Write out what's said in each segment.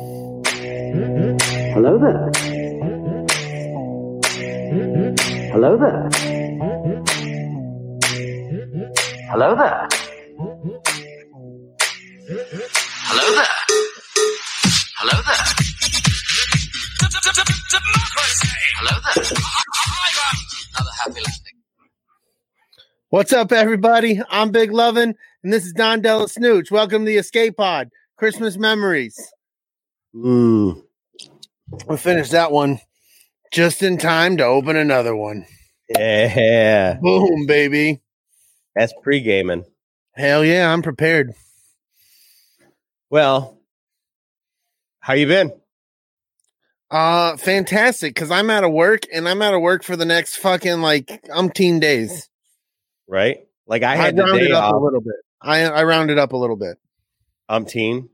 Hello there. Hello there. Hello there. Hello there. Hello there. Hello there. What's up, everybody? I'm Big Lovin, and this is Don Della Snooch. Welcome to the Escape Pod. Christmas memories. Mm, We finished that one just in time to open another one. yeah, Boom, baby. that's pre gaming. Hell yeah, I'm prepared. Well, how you been? Uh, fantastic. Cause I'm out of work and I'm out of work for the next fucking like umpteen days. Right? Like I I, had the rounded day up a little bit. I I rounded up a little bit. Umpteen,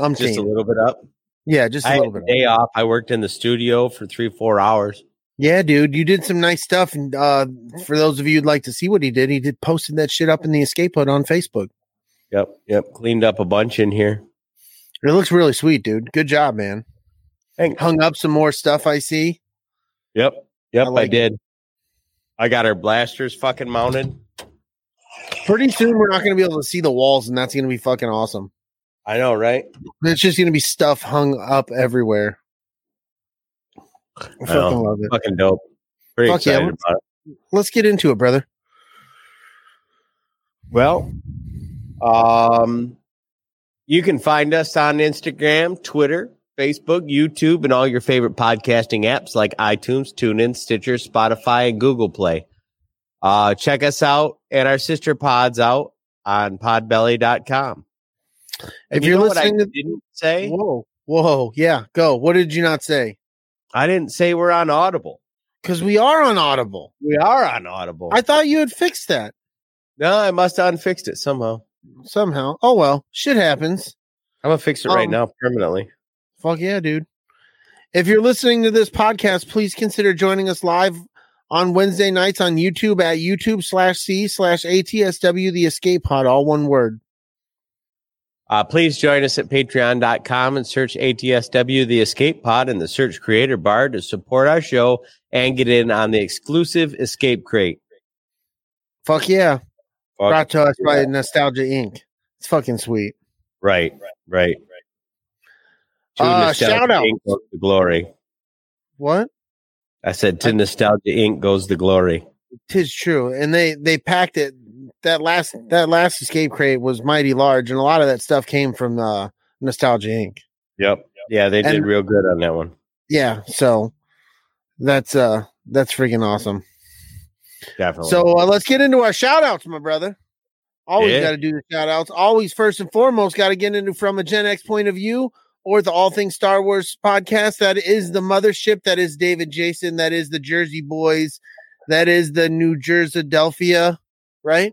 Umpteen. just a little bit up. Yeah, just a I little bit. day off. I worked in the studio for three, four hours. Yeah, dude, you did some nice stuff. And uh, for those of you who'd like to see what he did, he did posted that shit up in the Escape Pod on Facebook. Yep, yep. Cleaned up a bunch in here. It looks really sweet, dude. Good job, man. Thanks. Hung up some more stuff. I see. Yep, yep. I I, like it. did. I got our blasters fucking mounted. Pretty soon, we're not going to be able to see the walls, and that's going to be fucking awesome. I know, right? It's just going to be stuff hung up everywhere. I I fucking know. love it. Fucking dope. Pretty Fuck yeah, excited let's- about it. Let's get into it, brother. Well, um, you can find us on Instagram, Twitter, Facebook, YouTube, and all your favorite podcasting apps like iTunes, TuneIn, Stitcher, Spotify, and Google Play. Uh, check us out and our sister pods out on podbelly.com. And If you you're know what I to- didn't say, Whoa, whoa, yeah, go. What did you not say? I didn't say we're on Audible. Because we are on Audible. We are on Audible. I thought you had fixed that no, I must have unfixed it somehow. somehow. Oh well, shit happens. I'm gonna fix it right Um, now permanently. Fuck yeah, dude. If you're listening to this podcast, please consider joining us live on Wednesday nights on YouTube at YouTube slash C slash ATSW the escape pod, all one word. Uh, please join us at patreon.com and search ATSW The Escape Pod in the search creator bar to support our show and get in on the exclusive Escape Crate. Fuck yeah. Fuck. Brought to us by Nostalgia Inc. It's fucking sweet. Right, right. To Uh, shout out. The glory. What? I said to Nostalgia Inc. goes the glory. Tis true. And they they packed it. That last that last escape crate was mighty large, and a lot of that stuff came from uh, Nostalgia Inc. Yep. Yeah, they did And- real good on that one. Yeah, so that's uh that's freaking awesome. Definitely. So uh, let's get into our shout outs, my brother. Always Yeah. got to do the shout outs. Always, first and foremost, got to get into from a Gen X point of view or the All Things Star Wars podcast. That is the mothership. That is David Jason. That is the Jersey Boys. That is the New Jersey Delphia, right?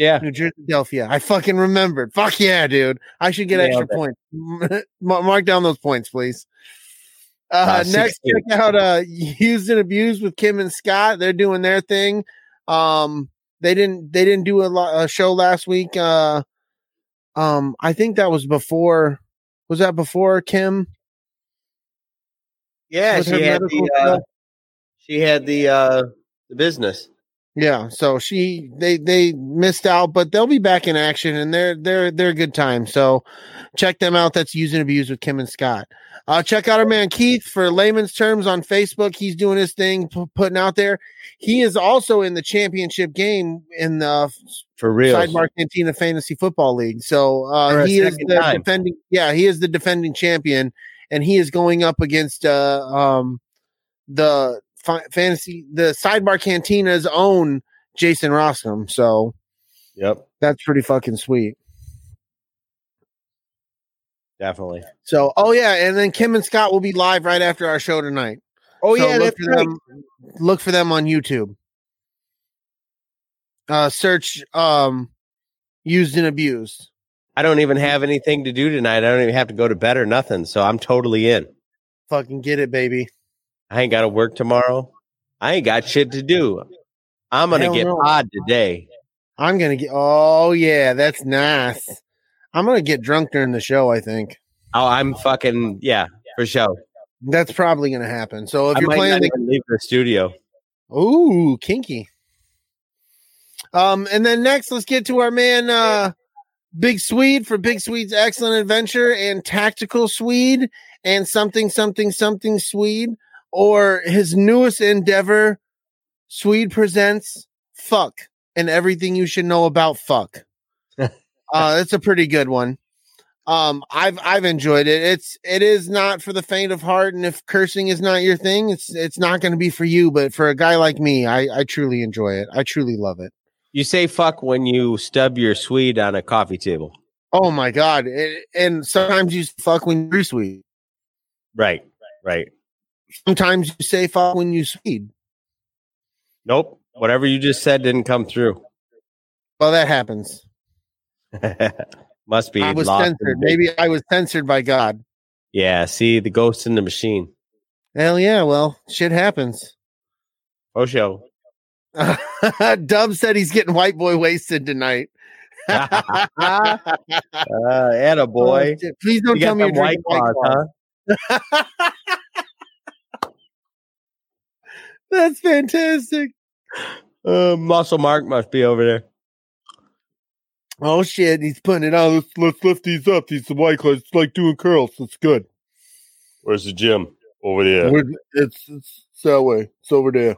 Yeah. New Jersey Delphia. I fucking remembered. Fuck yeah, dude. I should get Nailed extra points. Mark down those points, please. Uh, Uh, next, check out uh, Used and Abused with Kim and Scott. They're doing their thing. Um, they didn't they didn't do a, lo- a show last week. Uh, um, I think that was before. Was that before Kim? Yeah, she had the uh, she had the uh the business. Yeah, so she they they missed out, but they'll be back in action and they're they're they're a good time. So check them out. That's Use and Abuse with Kim and Scott. Uh check out our man Keith for layman's terms on Facebook. He's doing his thing, p- putting out there. He is also in the championship game in the For real. Sidebar Cantina Fantasy Football League. So uh he is the time. defending yeah, he is the defending champion and he is going up against uh um the fi- fantasy the Sidebar Cantina's own Jason Rossum. So Yep, that's pretty fucking sweet. definitely. So oh yeah, and then Kim and Scott will be live right after our show tonight. Oh So yeah, look for right. them. Look for them on YouTube. Uh, search um, used and abused. I don't even have anything to do tonight. I don't even have to go to bed or nothing. So I'm totally in. Fucking get it, baby. I ain't got to work tomorrow. I ain't got shit to do. I'm gonna get no. pod today. I'm gonna get. Oh yeah, that's nice. I'm gonna get drunk during the show. I think. Oh, I'm fucking yeah, for sure. That's probably going to happen. So if I you're might playing not the even leave the studio. Ooh, kinky. Um, and then next, let's get to our man, uh, Big Swede for Big Swede's excellent adventure and tactical Swede and something, something, something Swede, or his newest endeavor, Swede presents Fuck and everything you should know about fuck. uh, it's a pretty good one. Um, I've I've enjoyed it. It's it is not for the faint of heart, and if cursing is not your thing, it's it's not going to be for you. But for a guy like me, I I truly enjoy it. I truly love it. You say fuck when you stub your Swede on a coffee table. Oh my god! It, and sometimes you fuck when you're sweet. Right, right. Sometimes you say fuck when you speed. Nope. Whatever you just said didn't come through. Well, that happens. Must be. I was censored. Maybe I was censored by God. Yeah. See the ghost in the machine. Hell yeah! Well, shit happens. Oh, show. Dub said he's getting white boy wasted tonight. Uh, atta boy. Oh. Please don't You tell me you're white drinking white claws. huh? That's fantastic. Uh, Muscle Mark must be over there. Oh shit, he's putting it on. Let's let's lift these up. These the white claws. It's like doing curls. It's good. Where's the gym? Over there. We're- It's, it's it's that way. It's over there.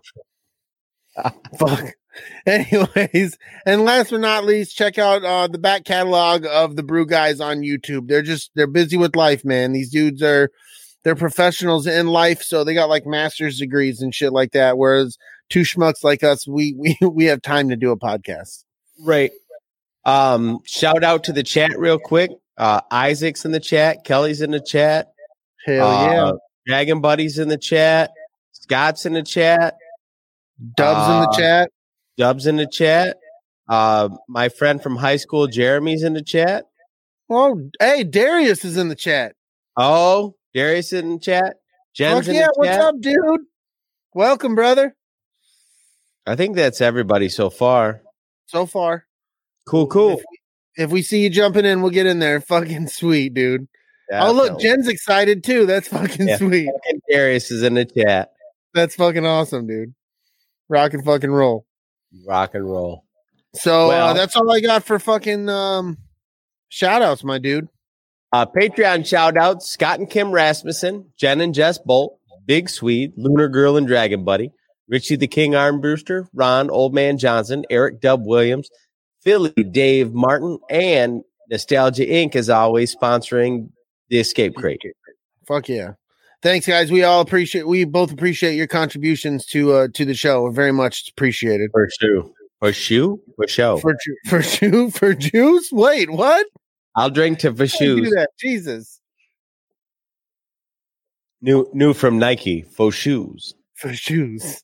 Fuck. Anyways, and last but not least, check out uh, the back catalog of the Brew Guys on YouTube. They're just they're busy with life, man. These dudes are they're professionals in life, so they got like master's degrees and shit like that. Whereas two schmucks like us, we we we have time to do a podcast. Right. Um, shout out to the chat real quick. Uh, Isaac's in the chat. Kelly's in the chat. Hell yeah, Uh, Dragon Buddy's in the chat. Scott's in the chat. Dubs in the uh, chat. Dub's in the chat. Uh, my friend from high school, Jeremy's in the chat. Oh, hey, Darius is in the chat. Oh, Darius in chat. Jen's yeah, what's chat. up, dude? Welcome, brother. I think that's everybody so far. So far, Cool, cool. If we, if we see you jumping in, we'll get in there. Fucking sweet, dude. Oh, look, Jen's excited too. That's fucking Yeah. sweet. Fucking Darius is in the chat. That's fucking awesome, dude. Rock and fucking roll. Rock and roll. So uh, that's all I got for fucking um shout outs, my dude. Uh, Patreon shout outs Scott and Kim Rasmussen, Jen and Jess Bolt, Big Swede, Lunar Girl and Dragon Buddy, Richie the King Armbruster, Ron Old Man Johnson, Eric Dub Williams, Philly Dave Martin, and Nostalgia Inc. is always sponsoring the Escape Crate. Fuck yeah. Thanks, guys. We all appreciate we both appreciate your contributions to uh to the show. Very much appreciated. For shoe. For shoe? For show. For for Jew for Jews? Wait, what? I'll drink to How do you do shoes. that? Jesus. New new from Nike. For shoes. For shoes.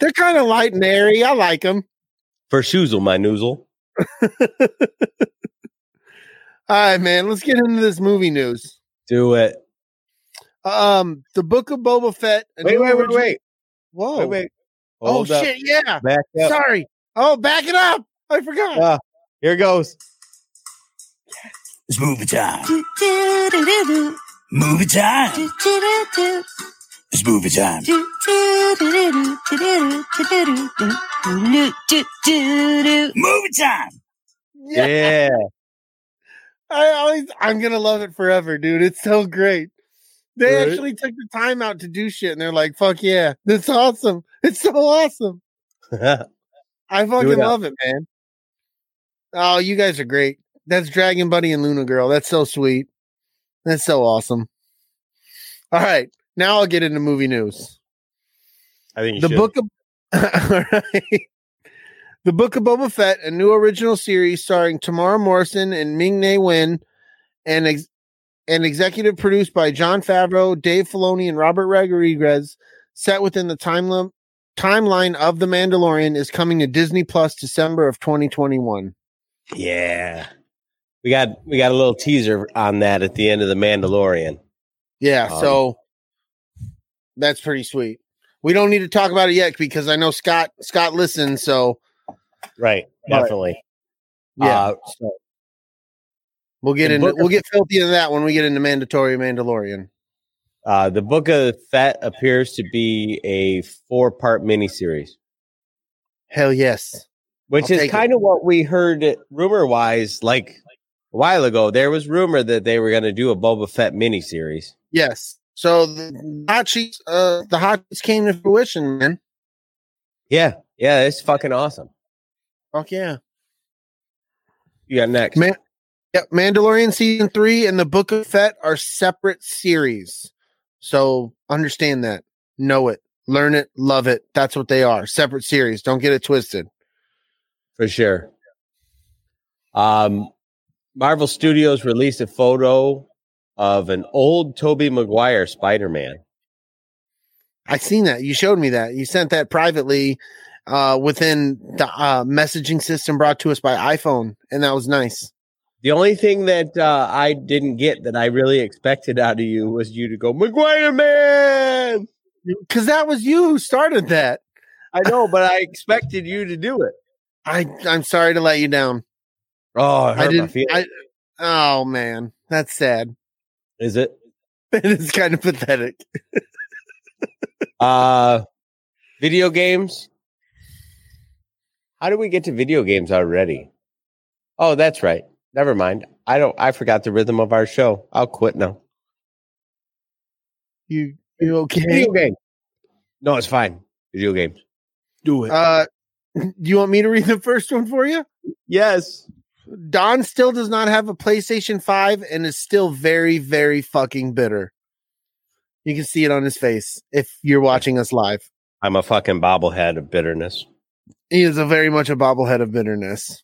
They're kind of light and airy. I like them. For shoesel, my noozle. All right, man. Let's get into this movie news. Do it. Um, the Book of Boba Fett. Wait, wait, wait, wait. Whoa. Wait, wait. oh up. shit! Yeah. Sorry. Oh, back it up. I forgot. Ah, here goes. It's movie time. Movie time. It's movie time. Movie time. Yeah. I always, I'm gonna love it forever, dude. It's so great. They Right. actually took the time out to do shit, and they're like, "Fuck yeah, that's awesome! It's so awesome." I fucking it up. love it, man. Oh, you guys are great. That's Dragon Buddy and Luna Girl. That's so sweet. That's so awesome. All right, now I'll get into movie news. I think you the should. book of All right. the book of Boba Fett, a new original series starring Temuera Morrison and Ming Na Wen, and ex- and executive produced by Jon Favreau, Dave Filoni, and Robert Rodriguez, set within the time timeline of The Mandalorian, is coming to Disney Plus December of 2021. Yeah. We got we got a little teaser on that at the end of the Mandalorian. Yeah, Um, so that's pretty sweet. We don't need to talk about it yet because I know Scott Scott listens. So Right. Definitely. yeah, Uh, so, We'll get into we'll get filthy into that when we get into mandatory Mandalorian. Uh, the Book of Fett appears to be a four part miniseries, Hell yes. which I'll is it. kind of what we heard rumor wise, like a while ago. There was rumor that they were going to do a Boba Fett miniseries. Yes. So the hot sheets, uh, the hot sheets came to fruition, man. Yeah, yeah, it's fucking awesome. Fuck yeah. You got next. Man, yep, Mandalorian season three and the Book of Fett are separate series. So understand that. Know it. Learn it. Love it. That's what they are. Separate series. Don't get it twisted. for sure. Um, Marvel Studios released a photo of an old Tobey Maguire Spider Man. I seen that. You showed me that. You sent that privately uh within the uh messaging system brought to us by iPhone, and that was nice. The only thing that uh, I didn't get that I really expected out of you was you to go Maguire Man. Cause that was you who started that. I know, but I expected you to do it. I I'm sorry to let you down. Oh, it hurt I my didn't feelings. I oh man, that's sad. Is it? It is kind of pathetic. Uh, video games. How do we get to video games already? Oh, that's right. Never mind. I don't. I forgot the rhythm of our show. I'll quit now. You you okay? Video game. No, it's fine. Video games. Do it. Uh do you want me to read the first one for you? yes. Don still does not have a PlayStation 5 and is still very, very fucking bitter. You can see it on his face if you're watching us live. I'm a fucking bobblehead of bitterness. He is a very much a bobblehead of bitterness.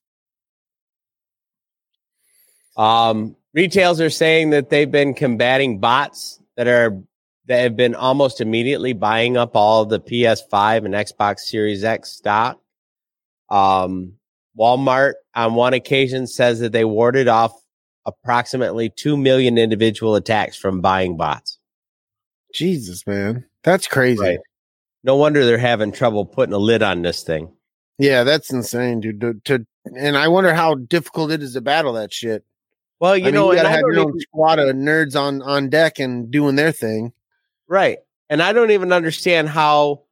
Um, retails are saying that they've been combating bots that are that have been almost immediately buying up all the PS5 and Xbox Series X stock. Um, Walmart on one occasion says that they warded off approximately 2 million individual attacks from buying bots. Jesus, man. That's crazy. Right. No wonder they're having trouble putting a lid on this thing. Yeah, that's insane, dude. To, to and I wonder how difficult it is to battle that shit. Well, you I mean, know, you gotta have your own squad of nerds on on deck and doing their thing. Right. And I don't even understand how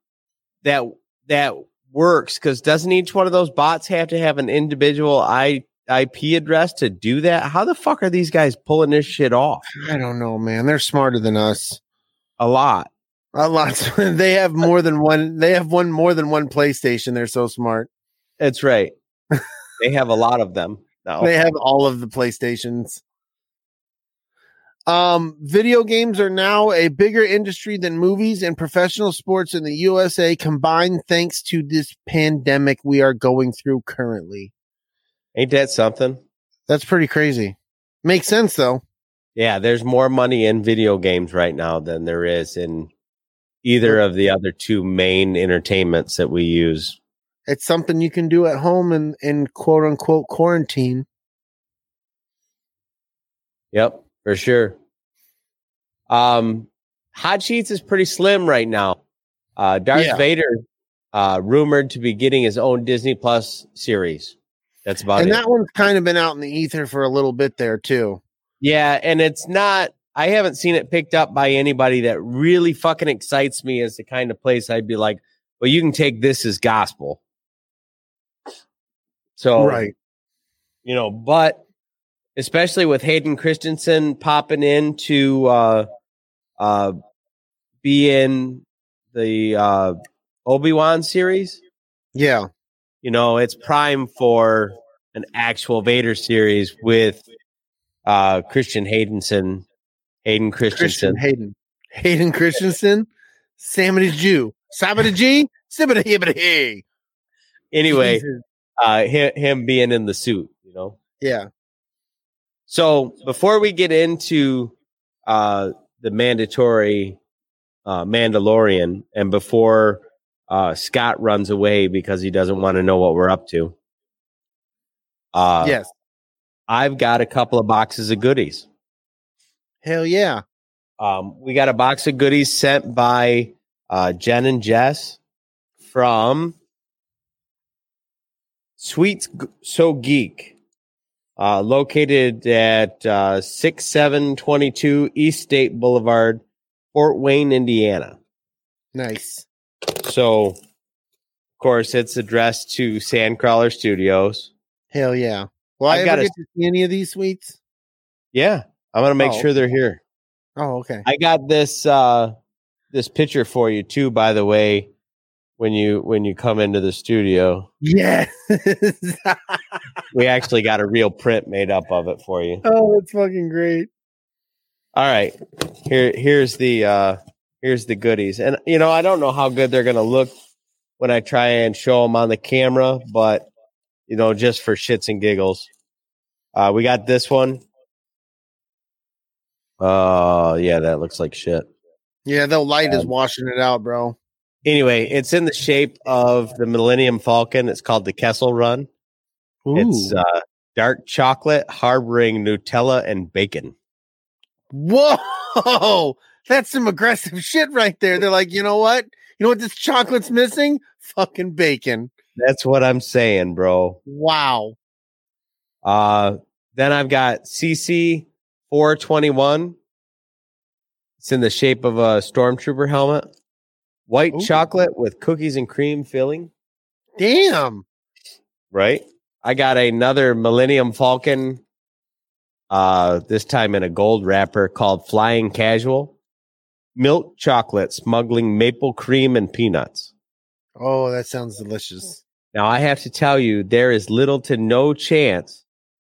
that that works because doesn't each one of those bots have to have an individual I, IP address to do that? How the fuck are these guys pulling this shit off? I don't know, man. They're smarter than us. A lot. A lot. they have more than one. They have one more than one PlayStation. They're so smart. That's right. they have a lot of them now. They have all of the PlayStations. Um, video games are now a bigger industry than movies and professional sports in the USA combined, thanks to this pandemic we are going through currently. Ain't that something? That's pretty crazy. Makes sense though. Yeah, there's more money in video games right now than there is in either of the other two main entertainments that we use. It's something you can do at home and in quote unquote quarantine. Yep, for sure. Um, Hot Sheets is pretty slim right now. Uh, Darth Yeah. Vader, uh, rumored to be getting his own Disney Plus series. That's about and it. And that one's kind of been out in the ether for a little bit there too. yeah, and it's not. I haven't seen it picked up by anybody that really fucking excites me as the kind of place I'd be like, well, you can take this as gospel. So Right. you know, but especially with Hayden Christensen popping in to uh uh be in the uh Obi-Wan series, Yeah. you know, it's prime for an actual Vader series with uh Christian Haydenson Hayden Christian Christensen. Hayden. Hayden Christensen. Samity Jew. Sabada G. Sibada hibbity. Anyway, uh him, him being in the suit, you know. Yeah. So before we get into uh, the mandatory uh, Mandalorian, and before uh, Scott runs away because he doesn't want to know what we're up to, uh, yes. I've got a couple of boxes of goodies. Hell yeah. Um, we got a box of goodies sent by uh, Jen and Jess from Sweets So Geek. Uh, located at uh, 6722 East State Boulevard, Fort Wayne, Indiana. Nice. So, of course, it's addressed to Sandcrawler Studios. Hell yeah. Well, I I've got a- to see any of these suites? Yeah, I'm gonna make Oh, sure they're here. Oh, okay. I got this uh, this picture for you too. By the way, when you when you come into the studio, Yeah. we actually got a real print made up of it for you. oh, that's fucking great. All right. Here here's the uh here's the goodies. And you know, I don't know how good they're going to look when I try and show them on the camera, but you know, just for shits and giggles. Uh we got this one. Oh, yeah, that looks like shit. Yeah, the light is Um, washing it out, bro. Anyway, it's in the shape of the Millennium Falcon. It's called the Kessel Run. It's uh dark chocolate harboring Nutella and bacon. Whoa, that's some aggressive shit right there. They're like, you know what? You know what this chocolate's missing? Fucking bacon. That's what I'm saying, bro. Wow. Uh, then I've got CC 421. It's in the shape of a stormtrooper helmet. White Ooh. chocolate with cookies and cream filling, Damn. right? I got another Millennium Falcon, uh, this time in a gold wrapper called Flying Casual. Milk chocolate smuggling maple cream and peanuts. Oh, that sounds delicious. Now, I have to tell you, there is little to no chance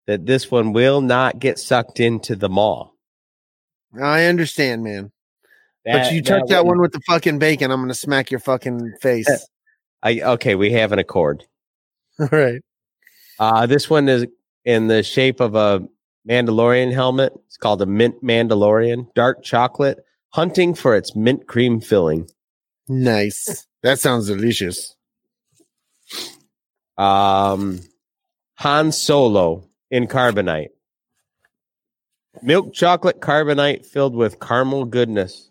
that this one will not get sucked into the mall. I understand, man. But you touch that, that one with the fucking bacon, I'm gonna smack your fucking face. I okay, we have an accord. All right. Uh this one is in the shape of a Mandalorian helmet. It's called a mint Mandalorian, dark chocolate, hunting for its mint cream filling. Nice. That sounds delicious. Um Han Solo in carbonite. Milk chocolate carbonite filled with caramel goodness.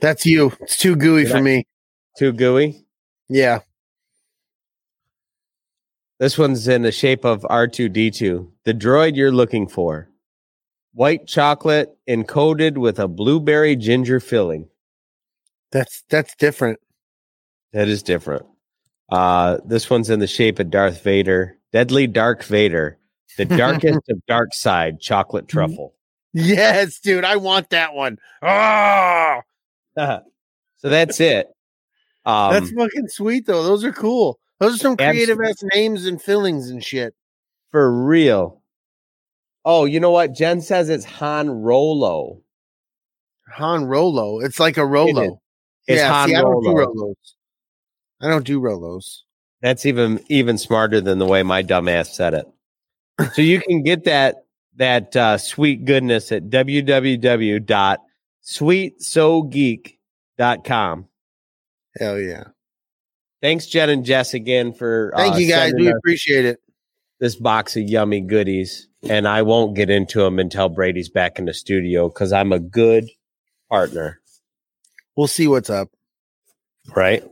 That's you. It's too gooey Did for I- me. Too gooey. Yeah. This one's in the shape of R2D2, the droid you're looking for. White chocolate encoded with a blueberry ginger filling. That's that's different. That is different. Uh, this one's in the shape of Darth Vader, Deadly Dark Vader, the darkest of dark side chocolate truffle. Yes, dude. I want that one. Oh, so that's it. Um, that's fucking sweet though. Those are cool. Those are some creative ass names and fillings and shit. for real. Oh, you know what? Jen says it's Han Rolo. Han Rolo. It's like a Rolo. It's yeah, Han see, I don't do Rolo. Rolos. I don't do Rolos. That's even even smarter than the way my dumbass said it. So you can get that that uh, sweet goodness at www.sweetsogeek.com. Hell yeah. Thanks, Jen and Jess, again for Thank uh, you guys. We appreciate it. this box of yummy goodies. And I won't get into them until Brady's back in the studio because I'm a good partner. We'll see what's up. right?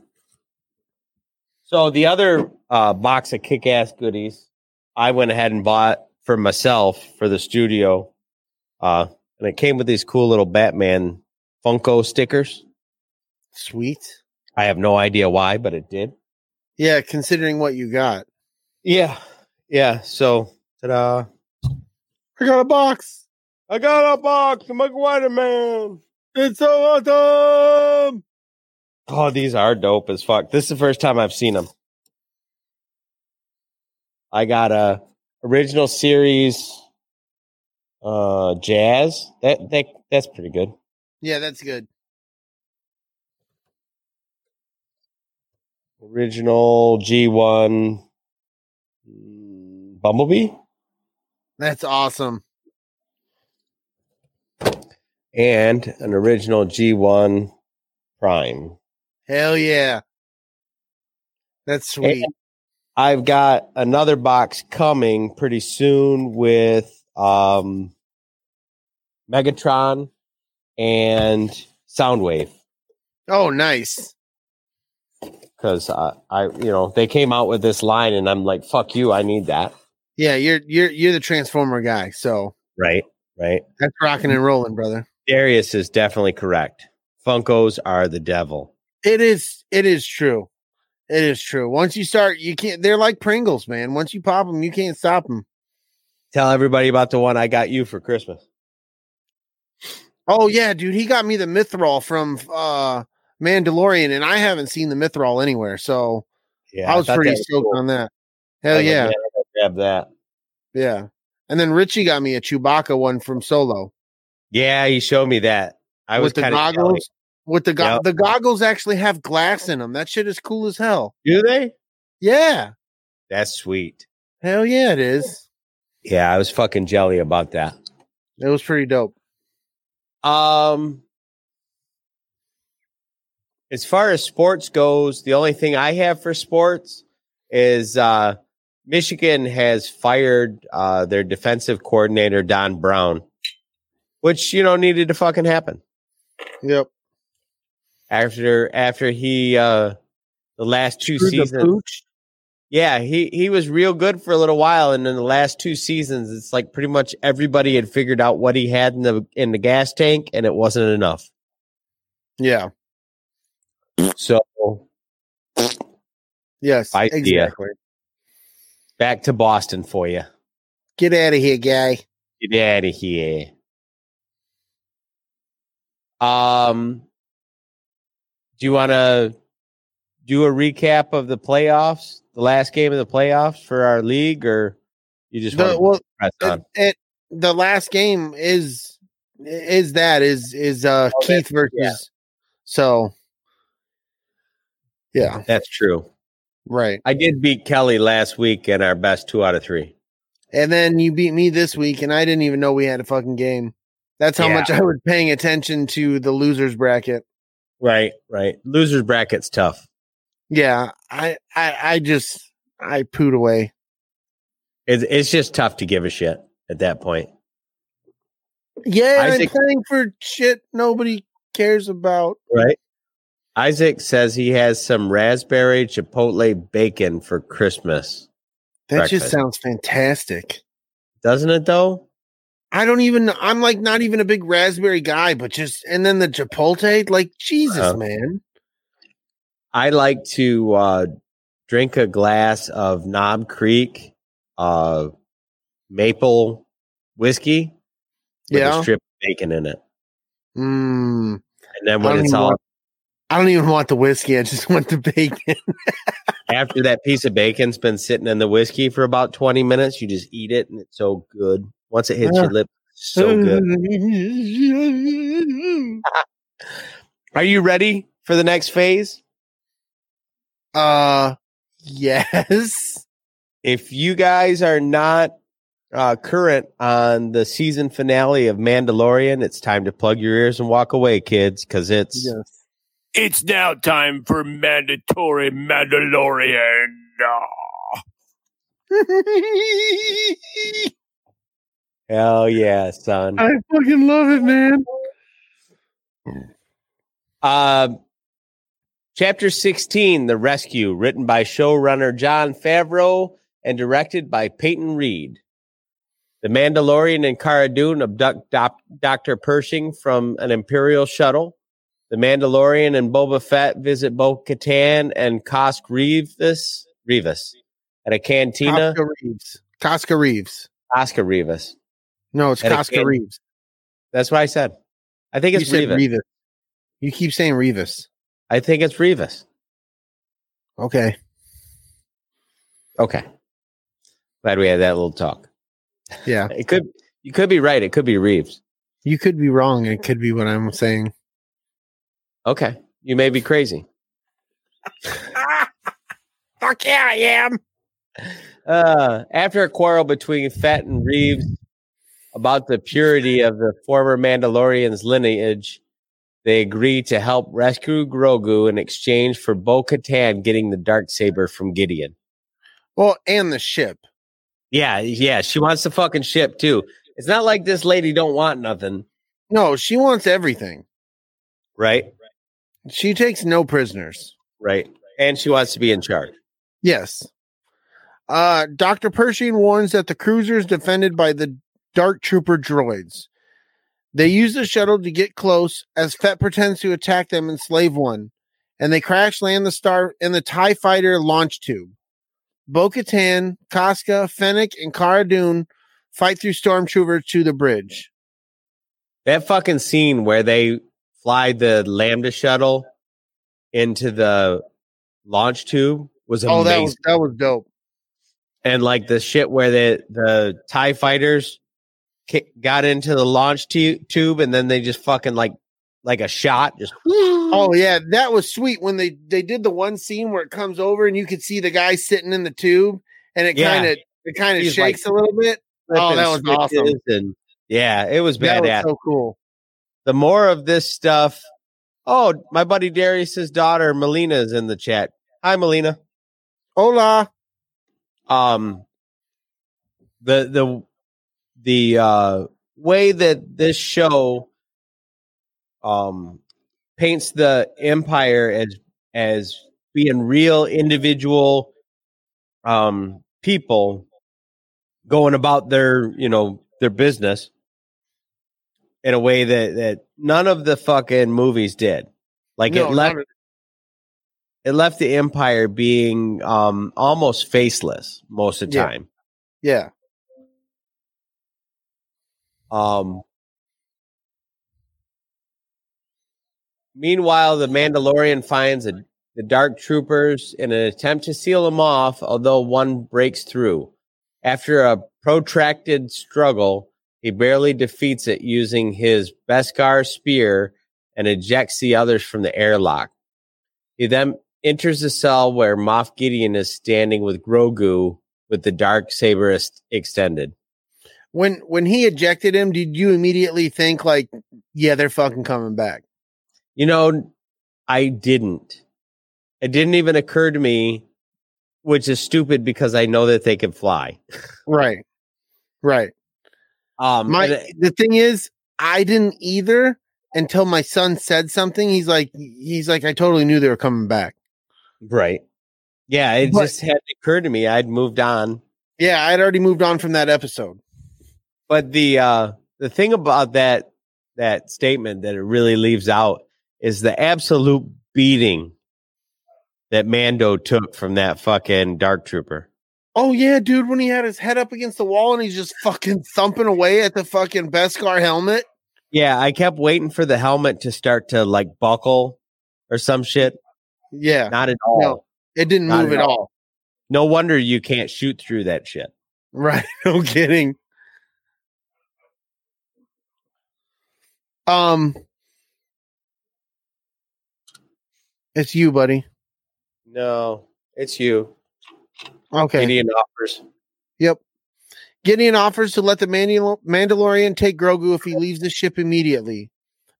So the other uh, box of kick-ass goodies, I went ahead and bought for myself for the studio, uh, and it came with these cool little Batman Funko stickers. Sweet. I have no idea why, but it did. Yeah, considering what you got. Yeah, yeah. So, ta-da! I got a box. I got a box of McGuire Man. It's so awesome. Oh, these are dope as fuck. This is the first time I've seen them. I got a original series uh jazz. That that that's pretty good. Yeah, that's good. Original G1 mm, Bumblebee That's awesome. and an original G1 Prime. Hell yeah. That's sweet. And I've got another box coming pretty soon with um Megatron and Soundwave oh, nice. because uh, I, you know, they came out with this line and I'm like, fuck you, I need that. Yeah, you're you're you're the Transformer guy, so Right, right. that's rocking and rolling, brother. Darius is definitely correct. Funkos are the devil. It is it is true. It is true. Once you start, you can't. They're like Pringles, man. Once you pop them, you can't stop them. Tell everybody about the one I got you for Christmas. Oh yeah, dude, he got me the Mythrol from uh Mandalorian, and I haven't seen the Mythrol anywhere, so Yeah, I was thought pretty that stoked cool. on that. Hell was like, yeah, "Man, I grab that. yeah. And then Richie got me a Chewbacca one from Solo Yeah, he showed me that. I was with the kind of goggles. With the go- Yep. the goggles actually have glass in them. That shit is cool as hell. Do they? Yeah, That's sweet. hell yeah, it is. Yeah, I was fucking jelly about that. It was pretty dope. Um, as far as sports goes, the only thing I have for sports is uh, Michigan has fired uh, their defensive coordinator Don Brown, which you know needed to fucking happen Yep. after after he uh, the last two Screwed the seasons. Yeah, he he was real good for a little while, and in the last two seasons, it's like pretty much everybody had figured out what he had in the in the gas tank, and it wasn't enough. Yeah. So Yes. Idea. Exactly. back to Boston for you. Get out of here, guy. Get out of here. Um, do you want to do a recap of the playoffs, the last game of the playoffs for our league, or you just The, want well, it, it the last game is is that is is uh Oh, Keith versus yeah. so yeah That's true. right I did beat Kelly last week in our best two out of three. and then you beat me this week and I didn't even know we had a fucking game that's how Yeah. much I was paying attention to the losers bracket Right, right. Losers bracket's tough. Yeah I I I just I pooed away It's it's just tough to give a shit at that point. yeah Isaac- I'm playing for shit nobody cares about Right. Isaac says he has some raspberry chipotle bacon for Christmas. that Breakfast. just sounds fantastic Doesn't it though? I don't even. I'm like not even a big raspberry guy, but just and then the chipotle, like Jesus, Uh-huh. man. I like to uh, drink a glass of Knob Creek uh, maple whiskey with Yeah. a strip of bacon in it. Mm, And then when it's all want- I don't even want the whiskey. I just want the bacon. after that piece of bacon's been sitting in the whiskey for about 20 minutes, you just eat it and it's so good. Once it hits Yeah. your lip, so good. Are you ready for the next phase? Uh, yes. If you guys are not uh, current on the season finale of Mandalorian, it's time to plug your ears and walk away, kids, because it's Yes. It's now time for mandatory Mandalorian. hell yeah, son. I fucking love it, man. Um, chapter 16, The Rescue, written by showrunner Jon Favreau and directed by Peyton Reed. The Mandalorian and Cara Dune abduct Dr. Pershing from an Imperial shuttle. The Mandalorian and Boba Fett visit Bo Katan and Kosk Reeves, Reeves at a cantina. Reeves. Casca Reeves. Oscar Reeves. No, it's At a Casca can- Reeves. That's what I said. I think it's Reeves. Reeves. You keep saying Reeves. I think it's Reeves. Okay. Okay. Glad we had that little talk. Yeah. It could you could be right. It could be Reeves. You could be wrong. It could be what I'm saying. Okay. You may be crazy. Fuck yeah, I am. Uh, after a quarrel between Fett and Reeves about the purity of the former Mandalorian's lineage, they agree to help rescue Grogu in exchange for Bo Katan getting the dark saber from Gideon. Well, and the ship. Yeah, yeah, she wants the fucking ship too. It's not like this lady don't want nothing, No, she wants everything. right? She takes no prisoners. Right. And she wants to be in charge. Yes. Uh, Dr. Pershing warns that the cruiser is defended by the Dark Trooper droids. They use the shuttle to get close as Fett pretends to attack them in Slave One, and they crash land the star in the TIE fighter launch tube. Bo Katan, Casca, Fennec, and Cara Dune fight through stormtroopers to the bridge. That fucking scene where they fly the Lambda shuttle into the launch tube was amazing. Oh, that was that was dope. and like the shit where the the Tie fighters got into the launch tu- tube and then they just fucking like like a shot just Oh yeah, that was sweet when they they did the one scene where it comes over and you could see the guy sitting in the tube and it Yeah. kind of it kind of shakes like- a little bit. Oh, that was awesome. and yeah, it was That was so cool. the more of this stuff. Oh, my buddy Darius's daughter Melina is in the chat. Hi, Melina. Hola. um the the the uh way that this show um paints the empire as as being real individual um people going about their you know their business in a way that that none of the fucking movies did like No, it left it left the empire being um almost faceless most of the Yeah. time. yeah. Um Meanwhile, the Mandalorian finds a, the Dark Troopers in an attempt to seal them off, although one breaks through. After a protracted struggle, he barely defeats it using his Beskar spear and ejects the others from the airlock. He then enters the cell where Moff Gideon is standing with Grogu with the dark saber ex- extended. When when he ejected him, did you immediately think like, yeah, they're fucking coming back? You know, I didn't. It didn't even occur to me, which is stupid because I know that they can fly. Right. Right. Um, My it- the thing is, I didn't either until my son said something. He's like, he's like, I totally knew they were coming back. right. Yeah, it But- just hadn't occurred to me. I'd moved on. Yeah, I'd already moved on from that episode. But the uh the thing about that that statement that it really leaves out is the absolute beating that Mando took from that fucking dark trooper. Oh yeah, dude, when he had his head up against the wall and he's just fucking thumping away at the fucking Beskar helmet. Yeah, I kept waiting for the helmet to start to like buckle or some shit. Yeah, Not at all. No. it didn't Not move at at all. No wonder you can't shoot through that shit. Right. No kidding. Um It's you, buddy. No, it's you. Okay. Gideon offers. Yep. Gideon offers to let the Mandal- Mandalorian take Grogu if he leaves the ship immediately.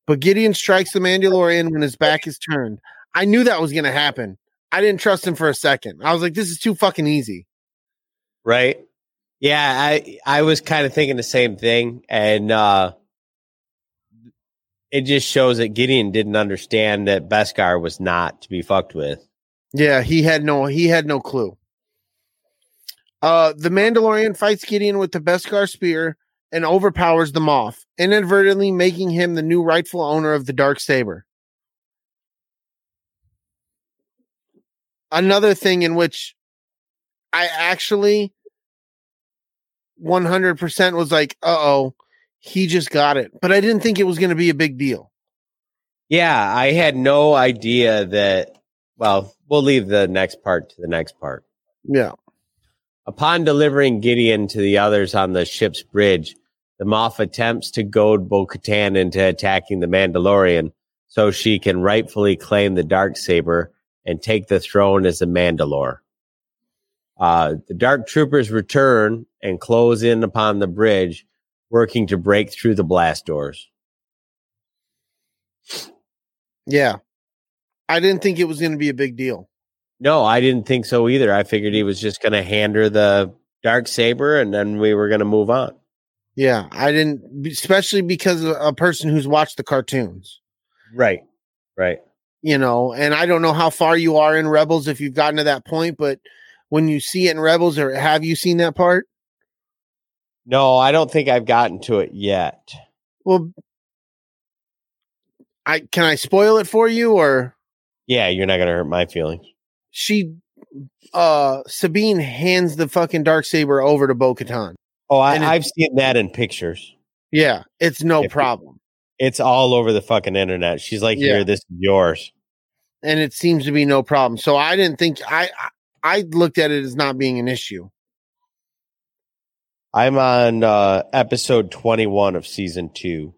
But Gideon strikes the Mandalorian when his back is turned. I knew that was going to happen. I didn't trust him for a second. I was like, this is too fucking easy. Right? Yeah, I I was kind of thinking the same thing, and uh it just shows that Gideon didn't understand that Beskar was not to be fucked with. Yeah, he had no he had no clue. Uh the Mandalorian fights Gideon with the Beskar spear and overpowers the Moff, inadvertently making him the new rightful owner of the dark saber. Another thing in which I actually 100% was like, "Uh-oh, he just got it." But I didn't think it was going to be a big deal. Yeah, I had no idea that. Well, we'll leave the next part to the next part. Yeah. Upon delivering Gideon to the others on the ship's bridge, the Moff attempts to goad Bo Katan into attacking the Mandalorian so she can rightfully claim the dark saber and take the throne as a Mandalore. Uh, the Dark Troopers return and close in upon the bridge, working to break through the blast doors. Yeah. I didn't think it was going to be a big deal. No, I didn't think so either. I figured he was just going to hand her the dark saber and then we were going to move on. Yeah, I didn't, especially because of a person who's watched the cartoons, Right. Right. you know, and I don't know how far you are in Rebels if you've gotten to that point, but when you see it in Rebels, or have you seen that part? No, I don't think I've gotten to it yet. Well, I can I spoil it for you, or Yeah, you're not gonna hurt my feelings. she, uh, Sabine hands the fucking dark saber over to Bo Katan. Oh, I I've seen that in pictures. Yeah, it's no If- problem, It's all over the fucking internet. She's like, Yeah. "Here, this is yours." and it seems to be no problem. So I didn't think I, I looked at it as not being an issue. I'm on uh, episode 21 of season two.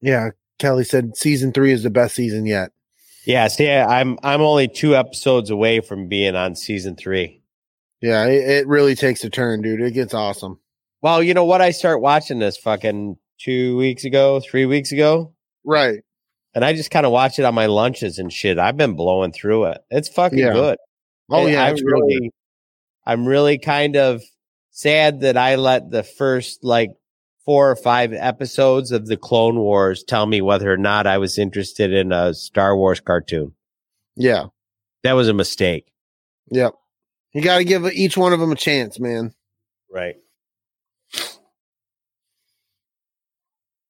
Yeah, Kelly said season three is the best season yet. Yeah, see, I'm I'm only two episodes away from being on season three. Yeah, it, it really takes a turn, dude. It gets awesome. Well, you know what? I start watching this fucking two weeks ago, three weeks ago, Right. and I just kind of watch it on my lunches and shit. I've been blowing through it. It's fucking Yeah. good. Oh yeah, I'm it's real good. really, I'm really kind of sad that I let the first like four or five episodes of the Clone Wars tell me whether or not I was interested in a Star Wars cartoon. Yeah. That was a mistake. Yep. You got to give each one of them a chance, man. Right.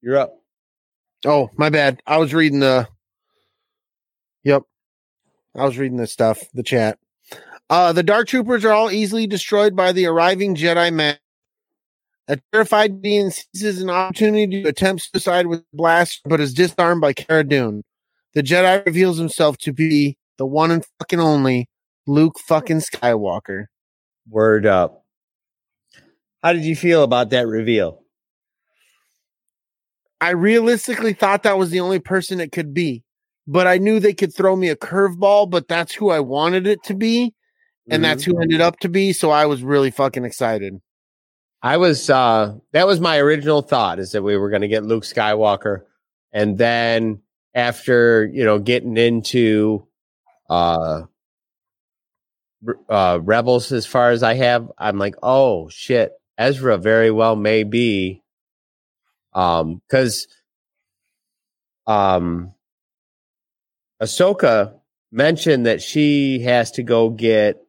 You're up. Oh, my bad. I was reading the. Yep. I was reading this stuff, the chat. Uh, the Dark Troopers are all easily destroyed by the arriving Jedi man. A terrified Dean seizes an opportunity to attempt suicide with a blast, but is disarmed by Cara Dune. The Jedi reveals himself to be the one and fucking only Luke fucking Skywalker. Word up. How did you feel about that reveal? I realistically thought that was the only person it could be, but I knew they could throw me a curveball, but that's who I wanted it to be, and that's who ended up to be. So I was really fucking excited. I was uh that was my original thought is that we were going to get Luke Skywalker and then after, you know, getting into uh uh Rebels as far as I have, I'm like, "Oh shit, Ezra very well may be um cuz um Ahsoka mentioned that she has to go get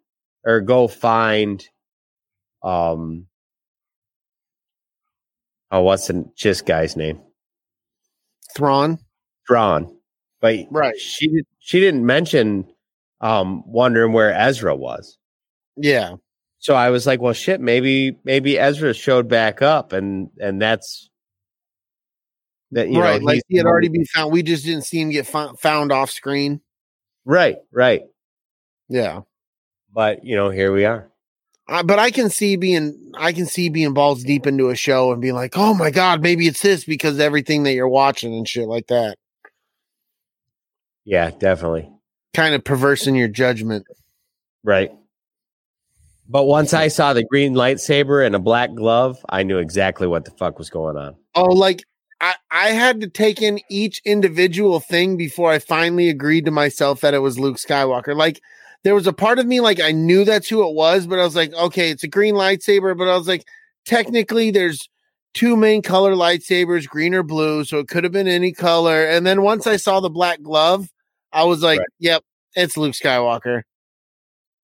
or go find um oh what's the just guy's name Thrawn, Thrawn but Right. she she didn't mention um wondering where Ezra was yeah, so I was like well shit maybe maybe Ezra showed back up and and that's that you right. know like he had already been found. We just didn't see him get fo- found off screen. right right Yeah, but you know here we are uh, but I can see being, I can see being balls deep into a show and being like, oh my god, maybe it's this because everything that you're watching and shit like that. yeah definitely Kind of perverse in your judgment. Right. But once I saw the green lightsaber and a black glove, I knew exactly what the fuck was going on. Oh, like I, I had to take in each individual thing before I finally agreed to myself that it was Luke Skywalker. Like there was a part of me like I knew that's who it was, but I was like, okay, it's a green lightsaber, but I was like, technically there's two main color lightsabers, green or blue, so it could have been any color. And then once I saw the black glove, I was like, Right. yep, it's Luke Skywalker.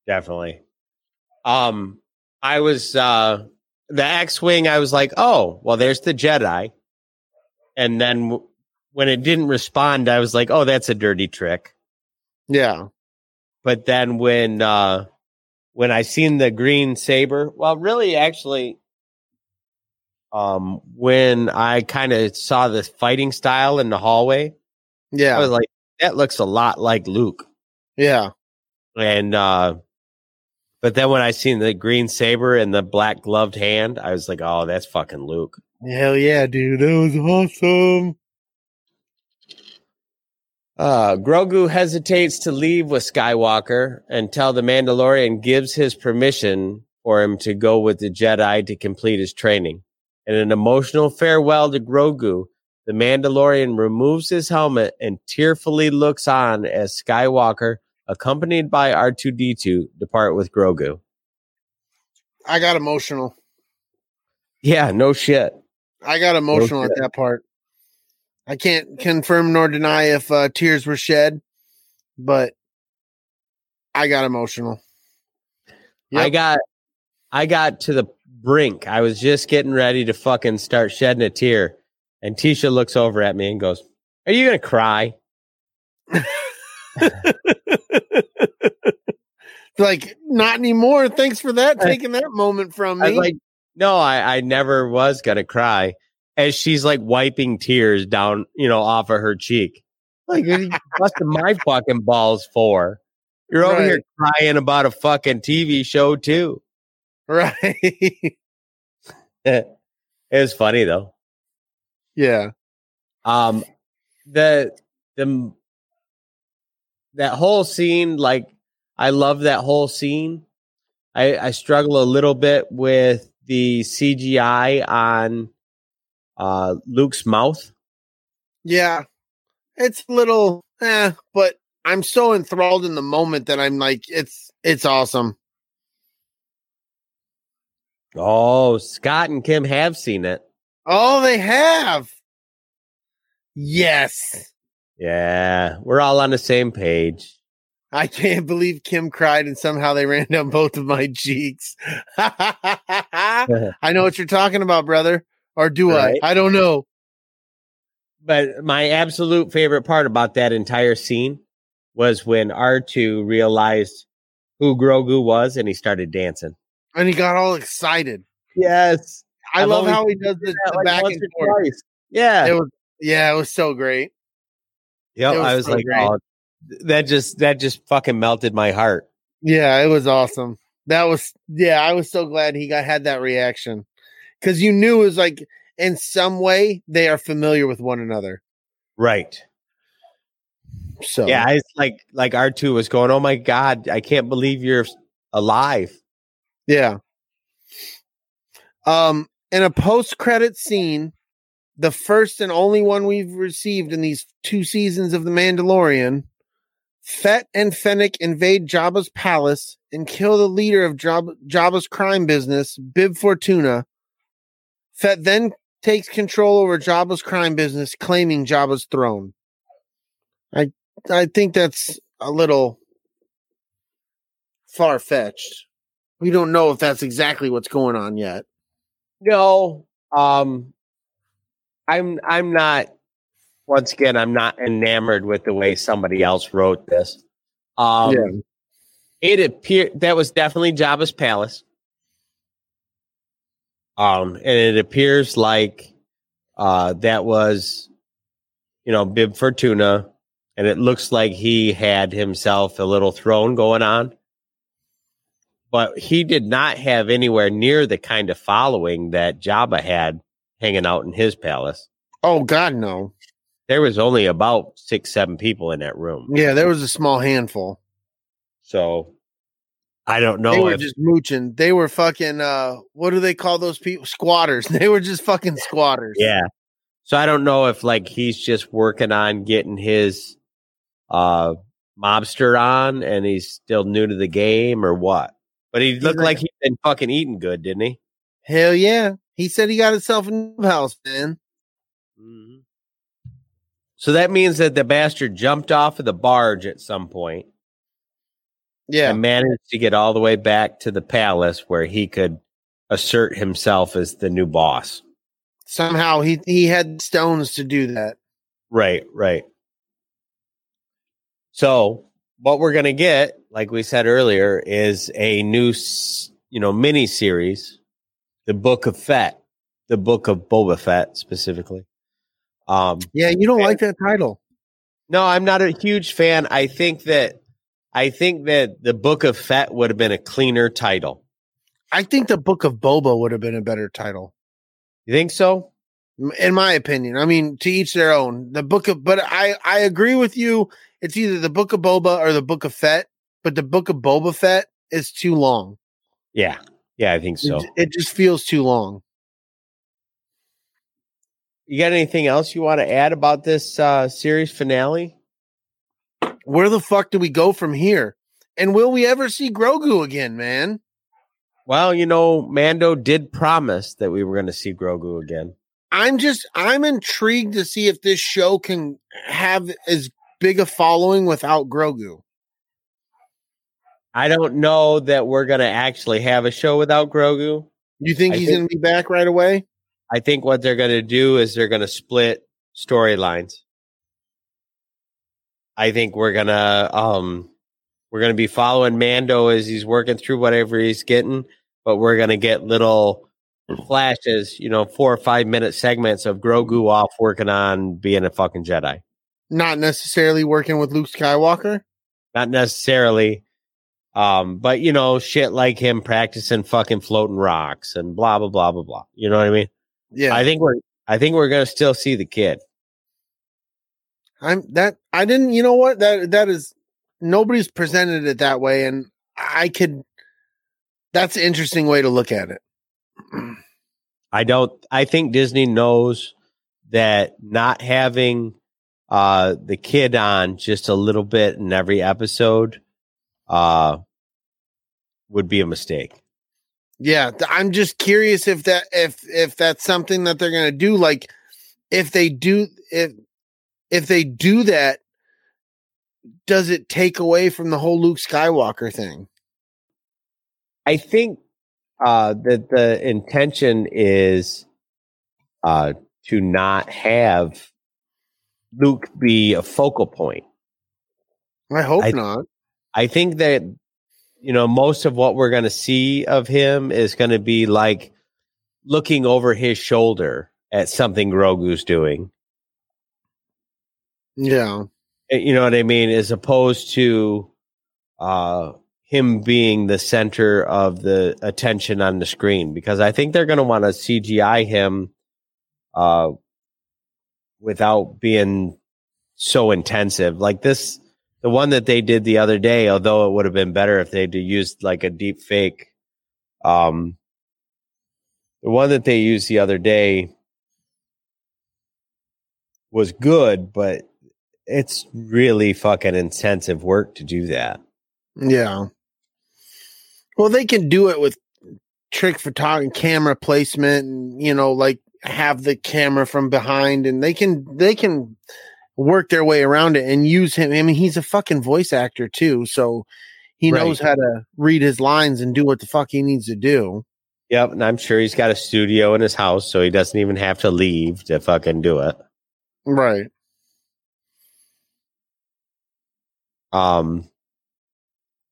Definitely. Um, I was uh the X-wing. I was like, oh, well, there's the Jedi. And then w- when it didn't respond, I was like, oh, that's a dirty trick. Yeah. But then when uh when I seen the green saber, well, really, actually, um, when I kind of saw the fighting style in the hallway, Yeah. I was like, that looks a lot like Luke. yeah. And uh but then when I seen the green saber and the black gloved hand, I was like, oh, that's fucking Luke. Hell yeah, dude. That was awesome. Uh Grogu hesitates to leave with Skywalker until the Mandalorian gives his permission for him to go with the Jedi to complete his training. In an emotional farewell to Grogu, the Mandalorian removes his helmet and tearfully looks on as Skywalker, accompanied by R2D2, depart with Grogu. I got emotional. Yeah, no shit. I got emotional at that part. I can't confirm nor deny if uh, tears were shed, but I got emotional. I got I got to the brink. I was just getting ready to fucking start shedding a tear. And Tisha looks over at me and goes, Are you gonna cry? like not anymore. Thanks for that. Taking that moment from I me. was like, No, I, I never was gonna cry. As she's like wiping tears down, you know, off of her cheek. Like, what are you busting my fucking balls for? You're over here crying about a fucking TV show too. right. it was funny though. yeah. Um, the the that whole scene, like I love that whole scene. I I struggle a little bit with the CGI on uh Luke's mouth. Yeah. It's a little eh, but I'm so enthralled in the moment that I'm like, it's it's awesome. Oh, Scott and Kim have seen it. Oh, they have. Yes. Yeah, we're all on the same page. I can't believe Kim cried and somehow they ran down both of my cheeks. I know what you're talking about, brother. Or do Right. I? I don't know. But my absolute favorite part about that entire scene was when R2 realized who Grogu was and he started dancing. And he got all excited. Yes. I I've love how he does the, the back and forth. Yeah. It was yeah, it was so great. Yep. it was I was so like, great. oh, that just that just fucking melted my heart. Yeah, it was awesome. That was yeah, I was so glad he got had that reaction. Cause you knew it was like in some way they are familiar with one another. Right. So Yeah. it's like like R2 was going, Oh my God, I can't believe you're alive. Yeah. Um, in a post-credit scene, the first and only one we've received in these two seasons of The Mandalorian, Fett and Fennec invade Jabba's palace and kill the leader of Jab- Jabba's crime business, Bib Fortuna. Fett then takes control over Jabba's crime business, claiming Jabba's throne. I I think that's a little far fetched. We don't know if that's exactly what's going on yet. No. Um I'm I'm not once again, I'm not enamored with the way somebody else wrote this. Um Yeah. it appeared that was definitely Jabba's palace. Um, and it appears like uh that was you know Bib Fortuna, and it looks like he had himself a little throne going on. But he did not have anywhere near the kind of following that Jabba had hanging out in his palace. Oh God, no. There was only about six, seven people in that room. Yeah, there was a small handful. So I don't know they were if just mooching. They were fucking uh what do they call those people? Squatters. They were just fucking squatters. Yeah. So I don't know if like he's just working on getting his uh mobster on and he's still new to the game or what. But he looked like- like he'd been fucking eating good, didn't he? Hell yeah. He said he got himself a new house, man. So that means that the bastard jumped off of the barge at some point Yeah. and managed to get all the way back to the palace where he could assert himself as the new boss. Somehow he he had stones to do that. Right, right. So what we're gonna get, like we said earlier, is a new, you know, mini series, the Book of Fett, the Book of Boba Fett specifically. Um, Yeah, you don't like that title. no, I'm not a huge fan. I think that I think that the Book of Fett would have been a cleaner title. I think the Book of Boba would have been a better title. You think so? in my opinion. I mean, to each their own. The book of, but I I agree with you. It's either the book of Boba or the book of Fett. But the book of Boba Fett is too long. Yeah, yeah, I think so. It, it just feels too long. You got anything else you want to add about this uh, series finale? Where the fuck do we go from here? And will we ever see Grogu again, man? Well, you know, Mando did promise that we were going to see Grogu again. I'm just I'm intrigued to see if this show can have as big a following without Grogu. I don't know that we're gonna actually have a show without Grogu. You think I he's going to be back right away? I think what they're gonna do is they're gonna split storylines. I think we're gonna um we're gonna be following Mando as he's working through whatever he's getting, but we're gonna get little flashes, you know, four or five minute segments of Grogu off working on being a fucking Jedi. Not necessarily working with Luke Skywalker. Not necessarily. Um, but you know, shit like him practicing fucking floating rocks and blah blah blah blah blah. You know what I mean? Yeah, I think we're I think we're gonna still see the kid. I'm that. I didn't. You know what? That that is nobody's presented it that way, and I could. That's an interesting way to look at it. I don't I think Disney knows that not having uh the kid on just a little bit in every episode uh would be a mistake. Yeah, I'm just curious if that if if that's something that they're gonna do. Like, if they do if if they do that, does it take away from the whole Luke Skywalker thing? I think uh that the intention is uh to not have Luke be a focal point. I hope I- not. I think that you know most of what we're going to see of him is going to be like looking over his shoulder at something Grogu's doing. Yeah, Uh, You know what I mean? As opposed to uh, him being the center of the attention on the screen, because I think they're going to want to CGI him uh, without being so intensive. Like this, the one that they did the other day, although it would have been better if they'd used like a deep fake. Um, the one that they used the other day was good, but it's really fucking intensive work to do that. yeah. Well, they can do it with trick photography, camera placement, and you know, like have the camera from behind, and they can they can work their way around it and use him. I mean, he's a fucking voice actor too, so he Right. knows how to read his lines and do what the fuck he needs to do. Yep, and I'm sure he's got a studio in his house, so he doesn't even have to leave to fucking do it. Right. Um,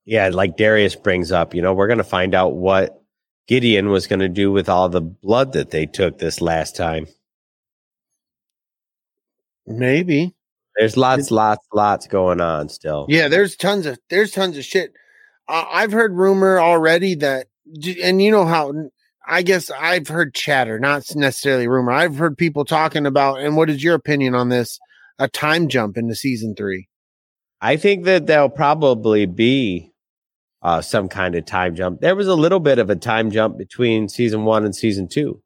yeah, like Darius brings up, you know, we're gonna find out what Gideon was gonna do with all the blood that they took this last time. Maybe. There's lots, lots, lots going on still. Yeah, there's tons of there's tons of shit. Uh, I've heard rumor already that, and you know how I guess I've heard chatter, not necessarily rumor. I've heard people talking about. And what is your opinion on this? A time jump into season three. I think that there'll probably be uh, some kind of time jump. There was a little bit of a time jump between season one and season two.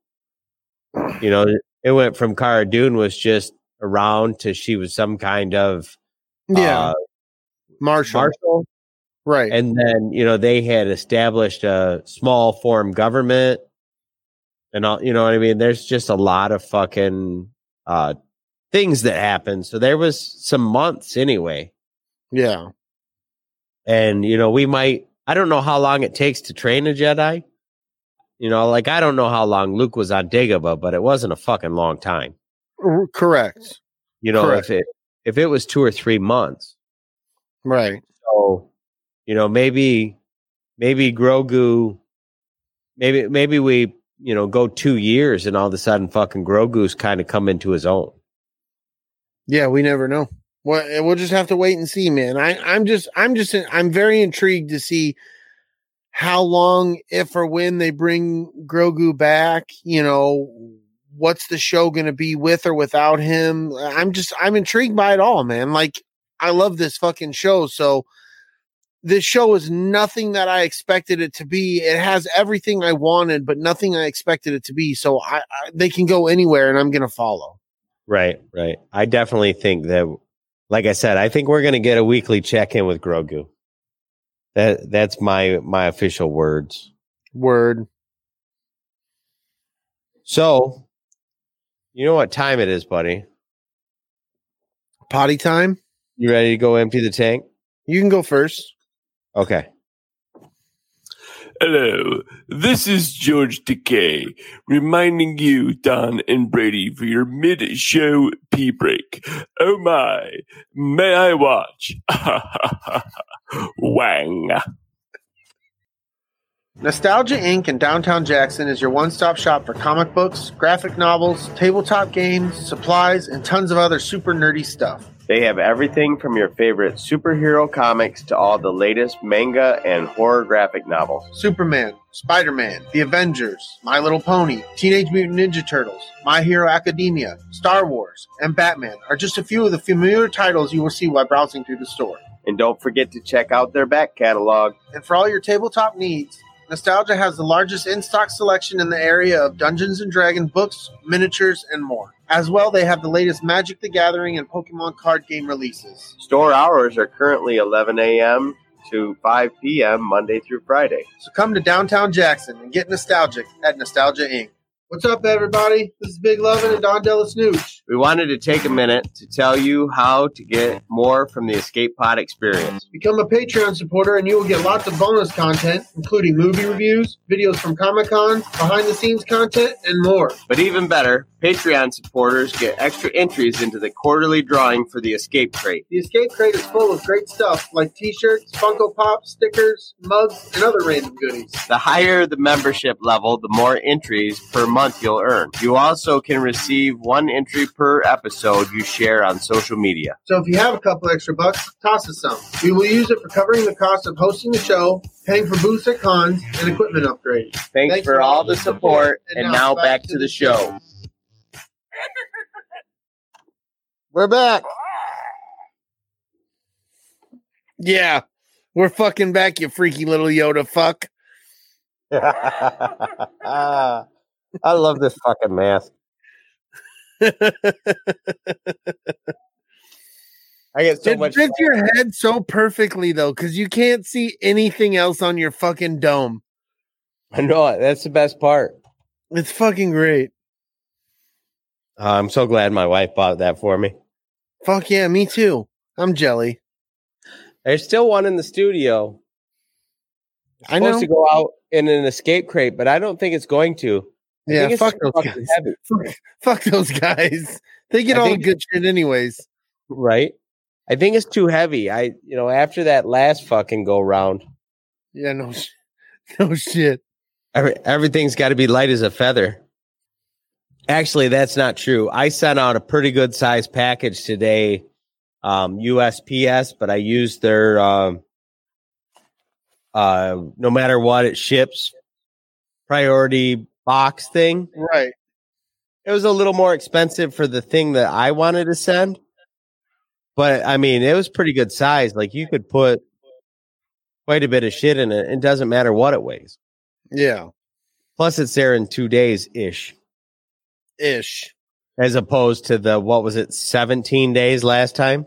You know, it went from Cara Dune was just around to she was some kind of Yeah, uh, Marshall. marshal, right. and then you know they had established a small form government, and all. You know what I mean? There's just a lot of fucking uh, things that happened. So there was some months anyway. Yeah. and you know we might i don't know how long it takes to train a jedi you know like i don't know how long luke was on dagobah but it wasn't a fucking long time correct. you know Correct. if it if it was two or three months Right. so you know maybe maybe grogu maybe maybe we you know go two years and all of a sudden fucking grogu's kind of come into his own Yeah, we never know. Well, eh, we'll just have to wait and see, man. I, I'm just, I'm just, I'm very intrigued to see how long, if or when they bring Grogu back. You know, what's the show going to be with or without him? I'm just, I'm intrigued by it all, man. Like, I love this fucking show. So, this show is nothing that I expected it to be. It has everything I wanted, but nothing I expected it to be. So, I, I they can go anywhere, and I'm going to follow. right right i definitely think that like i said i think we're going to get a weekly check-in with grogu that that's my my official words Word. So, you know what time it is, buddy? Potty time. You ready to go empty the tank? You can go first. Okay. Hello, this is George Takei, reminding you, Don and Brady, for your mid show pee break. Oh my, may I watch? Wang. Nostalgia Inc. in downtown Jackson is your one stop shop for comic books, graphic novels, tabletop games, supplies, and tons of other super nerdy stuff. They have everything from your favorite superhero comics to all the latest manga and horror graphic novels. Superman, Spider Man, The Avengers, My Little Pony, Teenage Mutant Ninja Turtles, My Hero Academia, Star Wars, and Batman are just a few of the familiar titles you will see while browsing through the store. And don't forget to check out their back catalog. And for all your tabletop needs, Nostalgia has the largest in stock selection in the area of Dungeons and Dragons books, miniatures, and more. As well, they have the latest Magic the Gathering and Pokemon card game releases. Store hours are currently 11 a.m. to 5 p.m. Monday through Friday. So come to downtown Jackson and get nostalgic at Nostalgia Inc. What's up, everybody? This is Big Lovin' and Don Della Snooch. We wanted to take a minute to tell you how to get more from the Escape Pod experience. Become a Patreon supporter and you will get lots of bonus content, including movie reviews, videos from Comic Cons, behind the scenes content, and more. But even better, Patreon supporters get extra entries into the quarterly drawing for the Escape Crate. The Escape Crate is full of great stuff like t shirts, Funko Pops, stickers, mugs, and other random goodies. The higher the membership level, the more entries per month you'll earn. You also can receive one entry per episode you share on social media. So if you have a couple extra bucks, toss us some. We will use it for covering the cost of hosting the show, paying for booths at cons, and equipment upgrades. Thanks, for all the support, and now back to the show. We're back. Yeah, we're fucking back, you freaky little Yoda fuck. I love this fucking mask. I get so it much. fits your head so perfectly though, because you can't see anything else on your fucking dome. I know it. That's the best part. It's fucking great. Uh, I'm so glad my wife bought that for me. Fuck yeah, me too. I'm jelly. There's still one in the studio. It's I supposed know. to go out in an escape crate, but I don't think it's going to. Yeah, fuck those guys. Fuck, fuck those guys. They get I all the good shit anyways. right? I think it's too heavy. I, you know, after that last fucking go round, Yeah, no, no shit. every, everything's got to be light as a feather. Actually, that's not true. I sent out a pretty good size package today, um, USPS, but I used their, um, uh, no matter what it ships priority box thing. Right. It was a little more expensive for the thing that I wanted to send, but I mean, it was pretty good size. Like you could put quite a bit of shit in it. It doesn't matter what it weighs. Yeah. Plus, it's there in two days ish, Ish. as opposed to the what was it, seventeen days last time.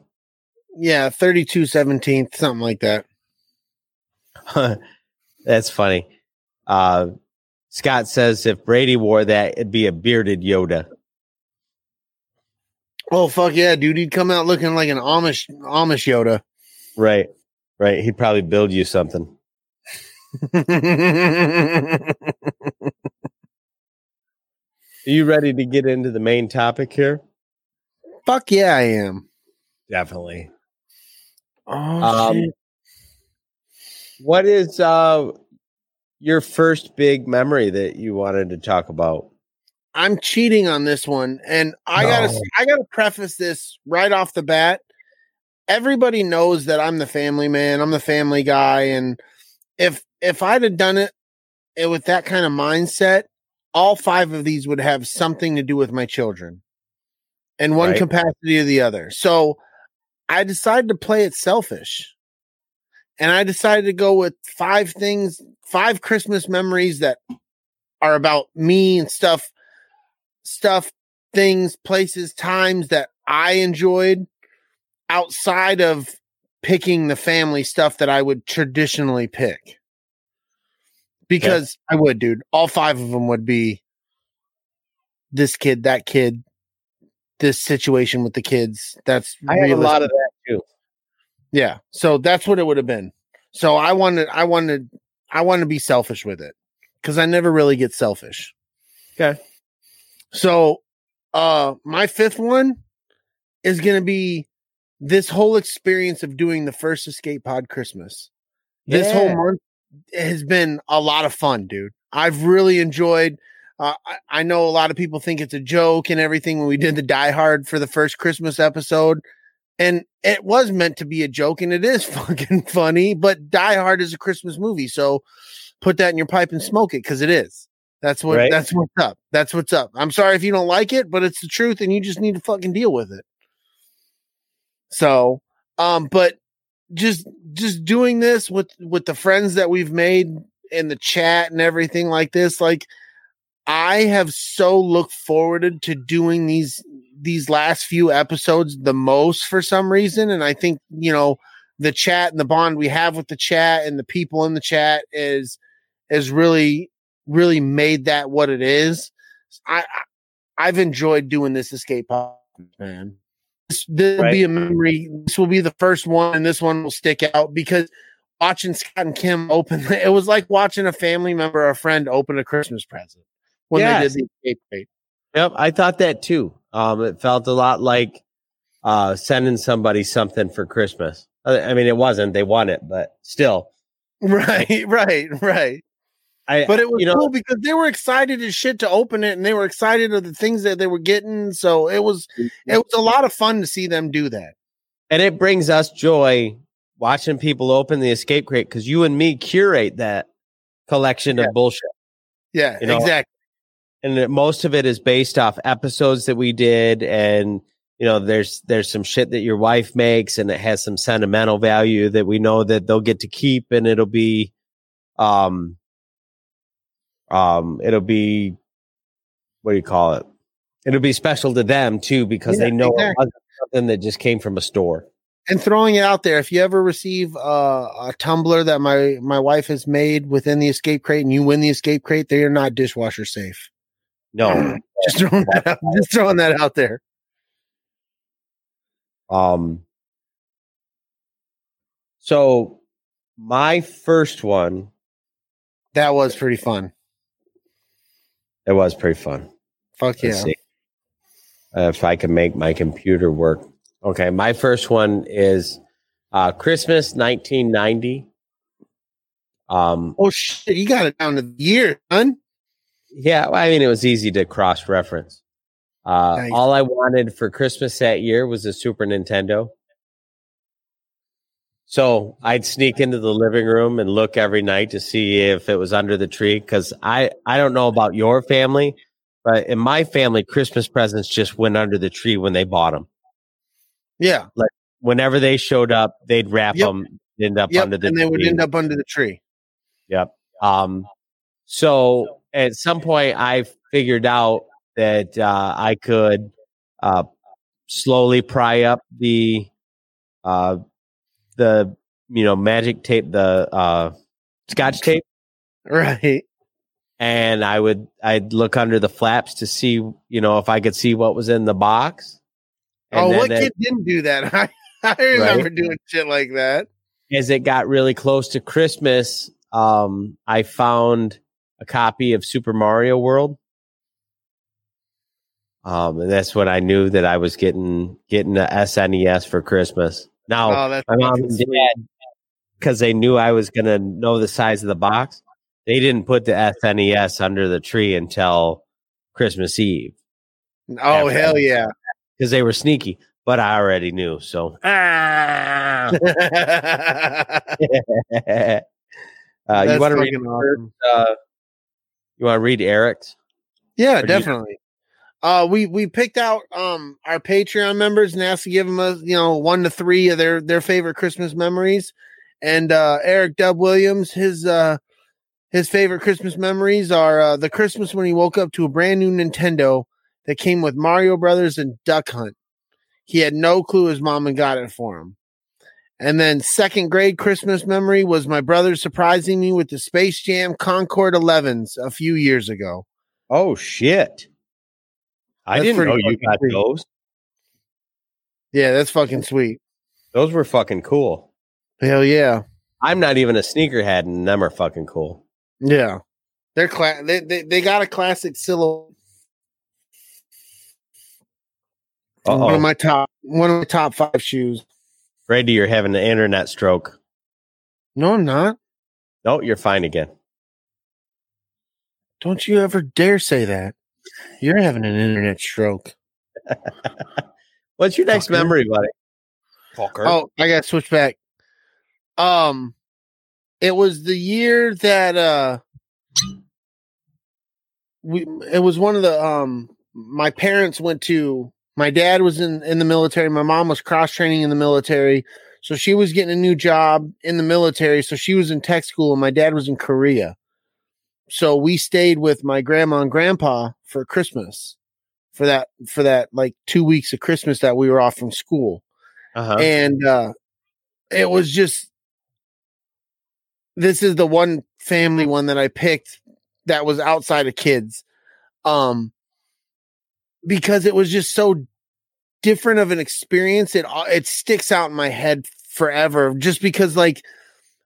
Yeah, 32 17th, something like that. That's funny. Uh, Scott says if Brady wore that, it'd be a bearded Yoda. Oh fuck yeah, dude. He'd come out looking like an Amish Amish Yoda. Right, right. He'd probably build you something. Are you ready to get into the main topic here? fuck yeah, I am. Definitely. Oh Um, shit. What is uh your first big memory that you wanted to talk about? I'm cheating on this one, and I gotta I gotta preface this right off the bat. Everybody knows that I'm the family man. I'm the family guy, and if if I'd have done it, it with that kind of mindset, all five of these would have something to do with my children, in one Right. capacity or the other. So I decided to play it selfish, and I decided to go with five things, five Christmas memories that are about me and stuff stuff, things, places, times that I enjoyed outside of picking the family stuff that I would traditionally pick. Because I would, dude. All five of them would be this kid, that kid, this situation with the kids. That's I have a lot of that too. Yeah. So that's what it would have been. So I wanted I wanted I want to be selfish with it because I never really get selfish. Okay. So, uh, my fifth one is going to be this whole experience of doing the first Escape Pod Christmas. This whole month has been a lot of fun, dude. I've really enjoyed. Uh, I, I know a lot of people think it's a joke and everything when we did the Die Hard for the first Christmas episode, and it was meant to be a joke, and it is fucking funny. But Die Hard is a Christmas movie, so put that in your pipe and smoke it because it is. That's what. Right. That's what's up. That's what's up. I'm sorry if you don't like it, but it's the truth, and you just need to fucking deal with it. So, um, but just just doing this with with the friends that we've made in the chat and everything like this, like I have so looked forward to doing these these last few episodes the most for some reason, and I think you know the chat and the bond we have with the chat and the people in the chat is is really really made that what it is. I, I I've enjoyed doing this escape pod, man. This, this will Right. be a memory. This will be the first one, and this one will stick out because watching Scott and Kim open it was like watching a family member or a friend open a Christmas present when they did the escape crate. Yep, I thought that too. Um, it felt a lot like uh, sending somebody something for Christmas. I mean, it wasn't; they won it, but still, Right, right, right. I. But it was you know, cool because they were excited as shit to open it, and they were excited of the things that they were getting. So it was it was a lot of fun to see them do that. and it brings us joy watching people open the escape crate because you and me curate that collection Yeah. of bullshit, Yeah, You know, exactly. And most of it is based off episodes that we did, and you know, there's there's some shit that your wife makes, and it has some sentimental value that we know that they'll get to keep, and it'll be, um, um, it'll be, what do you call it? It'll be special to them too because Yeah, they know it exactly. wasn't something that just came from a store. and throwing it out there if you ever receive uh, a tumbler that my my wife has made within the escape crate and you win the escape crate they are not dishwasher safe No, just throwing that out, just throwing that out there Um, so my first one, that was pretty fun it was pretty fun. fuck yeah Uh, if I can make my computer work. Okay, my first one is uh, Christmas 1990. Um, oh shit you got it down to the year son yeah, I mean it was easy to cross reference. Uh, Nice. All I wanted for Christmas that year was a Super Nintendo. So I'd sneak into the living room and look every night to see if it was under the tree. Cause I, I don't know about your family, but in my family, Christmas presents just went under the tree when they bought them. yeah Like Whenever they showed up, they'd wrap Yep. them, end up yep under the and they would end up under the tree Yep. Um, so at some point, I figured out that uh, I could uh, slowly pry up the uh, the you know magic tape, the uh, scotch tape, right. And I would I'd look under the flaps to see you know if I could see what was in the box. And oh what kid didn't do that? I, I remember doing shit like that. As it got really close to Christmas, um, I found a copy of Super Mario World. Um, and that's when I knew that I was getting getting a SNES for Christmas. Now, oh my mom and dad, because they knew I was gonna know the size of the box, they didn't put the SNES under the tree until Christmas Eve oh hell yeah because they were sneaky. But I already knew, so ah. uh, you want to read awesome. uh, you want to read Eric's? Yeah, do you- definitely. Uh, we we picked out um our Patreon members and asked to give them a you know one to three of their their favorite Christmas memories, and uh Eric Dub Williams his uh his favorite Christmas memories are uh, the Christmas when he woke up to a brand new Nintendo that came with Mario Brothers and Duck Hunt. He had no clue his mom had got it for him. And then second grade Christmas memory was my brother surprising me with the Space Jam Concord 11s a few years ago. Oh shit! I That's didn't know you got sweet. those. Yeah, that's fucking sweet. Those were fucking cool. Hell yeah. I'm not even a sneakerhead, and them are fucking cool. Yeah, they're cla- they, they they got a classic silhouette. One of my top one of my top five shoes. Brady, you're having an internet stroke. No, I'm not. No, you're fine again. Don't you ever dare say that. You're having an internet stroke. What's your next Fucker. memory, buddy? Fucker. Oh, I got to switch back. Um, it was the year that uh, we. It was one of the um. My parents went to. My dad was in in the military. My mom was cross training in the military, so she was getting a new job in the military. So she was in tech school, and my dad was in Korea. So we stayed with my grandma and grandpa for Christmas, for that for that like two weeks of Christmas that we were off from school uh-huh. and uh it was just this is the one family one that I picked that was outside of kids um because it was just so different of an experience it it sticks out in my head forever just because like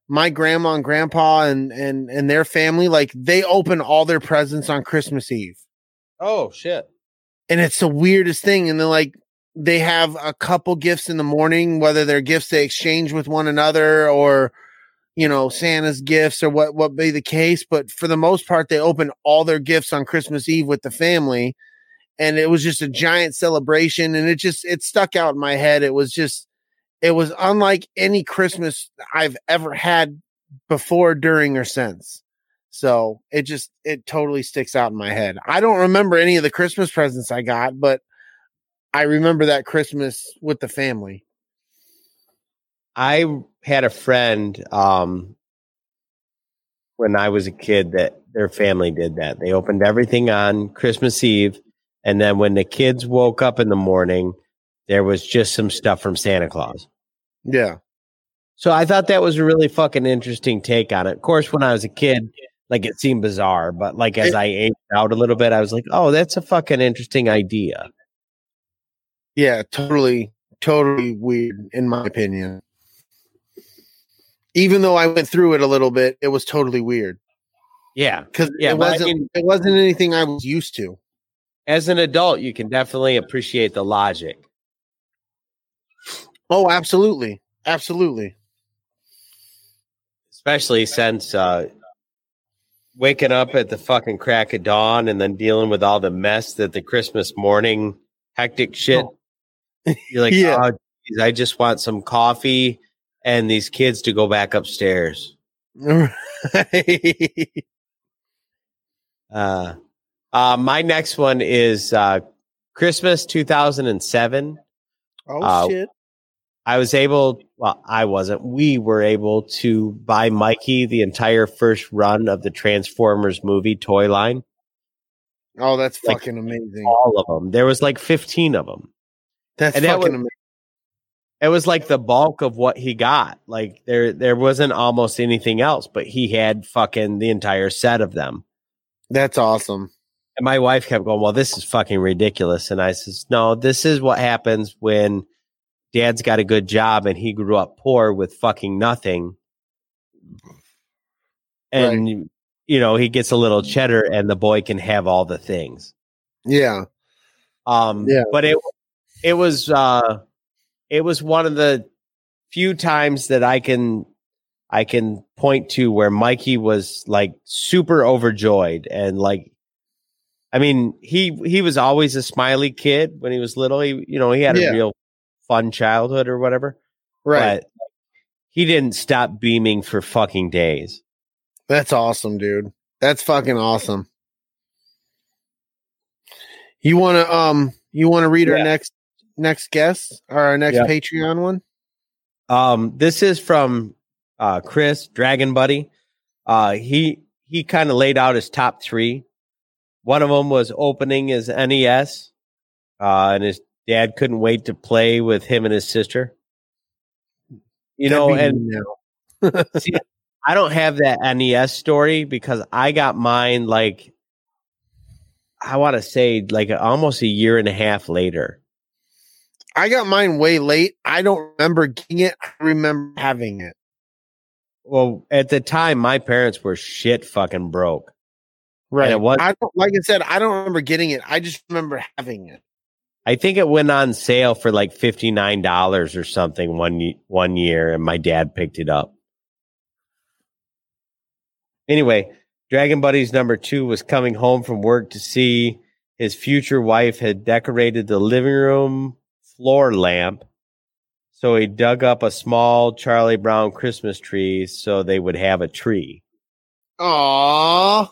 my grandma and grandpa and and and their family like they open all their presents on Christmas Eve oh shit. and it's the weirdest thing. And then like they have a couple gifts in the morning, whether they're gifts they exchange with one another or you know Santa's gifts or what what be the case. But for the most part, they open all their gifts on Christmas Eve with the family, and it was just a giant celebration. And it just it stuck out in my head. It was just it was unlike any Christmas I've ever had before, during, or since. So it just it totally sticks out in my head. I don't remember any of the Christmas presents I got, but I remember that Christmas with the family. I had a friend um, when I was a kid that their family did that. They opened everything on Christmas Eve, and then when the kids woke up in the morning, there was just some stuff from Santa Claus. Yeah. So I thought that was a really fucking interesting take on it. Of course, when I was a kid, like it seemed bizarre, but like as I aged out a little bit, I was like, "Oh, that's a fucking interesting idea." Yeah, totally, totally weird in my opinion. Even though I went through it a little bit, it was totally weird Yeah, because Yeah, it wasn't. mean- it wasn't anything I was used to. As an adult, you can definitely appreciate the logic. Oh, absolutely, absolutely. especially since uh, waking up at the fucking crack of dawn and then dealing with all the mess that the Christmas morning hectic shit. You're like, Yeah. oh, geez, I just want some coffee and these kids to go back upstairs. Uh, uh, my next one is uh, Christmas 2007. oh Uh, shit! I was able, well, I wasn't. We were able to buy Mikey the entire first run of the Transformers movie toy line. Oh, that's like- fucking amazing. All of them. There was like 15 of them. That's and that fucking was- amazing. It was like the bulk of what he got. Like there, there wasn't almost anything else, but he had fucking the entire set of them. That's awesome. And my wife kept going, well, this is fucking ridiculous. And I says, no, this is what happens when dad's got a good job and he grew up poor with fucking nothing. And, you know, he gets a little cheddar and the boy can have all the things. Yeah. Um, Yeah. but it, it was, uh, it was one of the few times that I can, I can point to where Mikey was like super overjoyed and like, I mean, he, he was always a smiley kid when he was little. He, you know, he had Yeah. a real fun childhood or whatever, Right. but he didn't stop beaming for fucking days. That's awesome, dude. That's fucking awesome. You want to um you want to read our next next guest or our next Yeah. Patreon one? Um, this is from uh, Chris Dragon Buddy. Uh, he he kind of laid out his top three. One of them was opening his NES, uh, and his dad couldn't wait to play with him and his sister. You know, That'd and see, I don't have that NES story because I got mine like I want to say like almost a year and a half later. I got mine way late. I don't remember getting it. I remember having it. Well, at the time, my parents were shit fucking broke. Right. was- I don't like I said, I don't remember getting it. I just remember having it. I think it went on sale for like fifty nine dollars or something one one year, and my dad picked it up. Anyway, Dragon Buddies number two was coming home from work to see his future wife had decorated the living room floor lamp. So he dug up a small Charlie Brown Christmas tree so they would have a tree. Aww.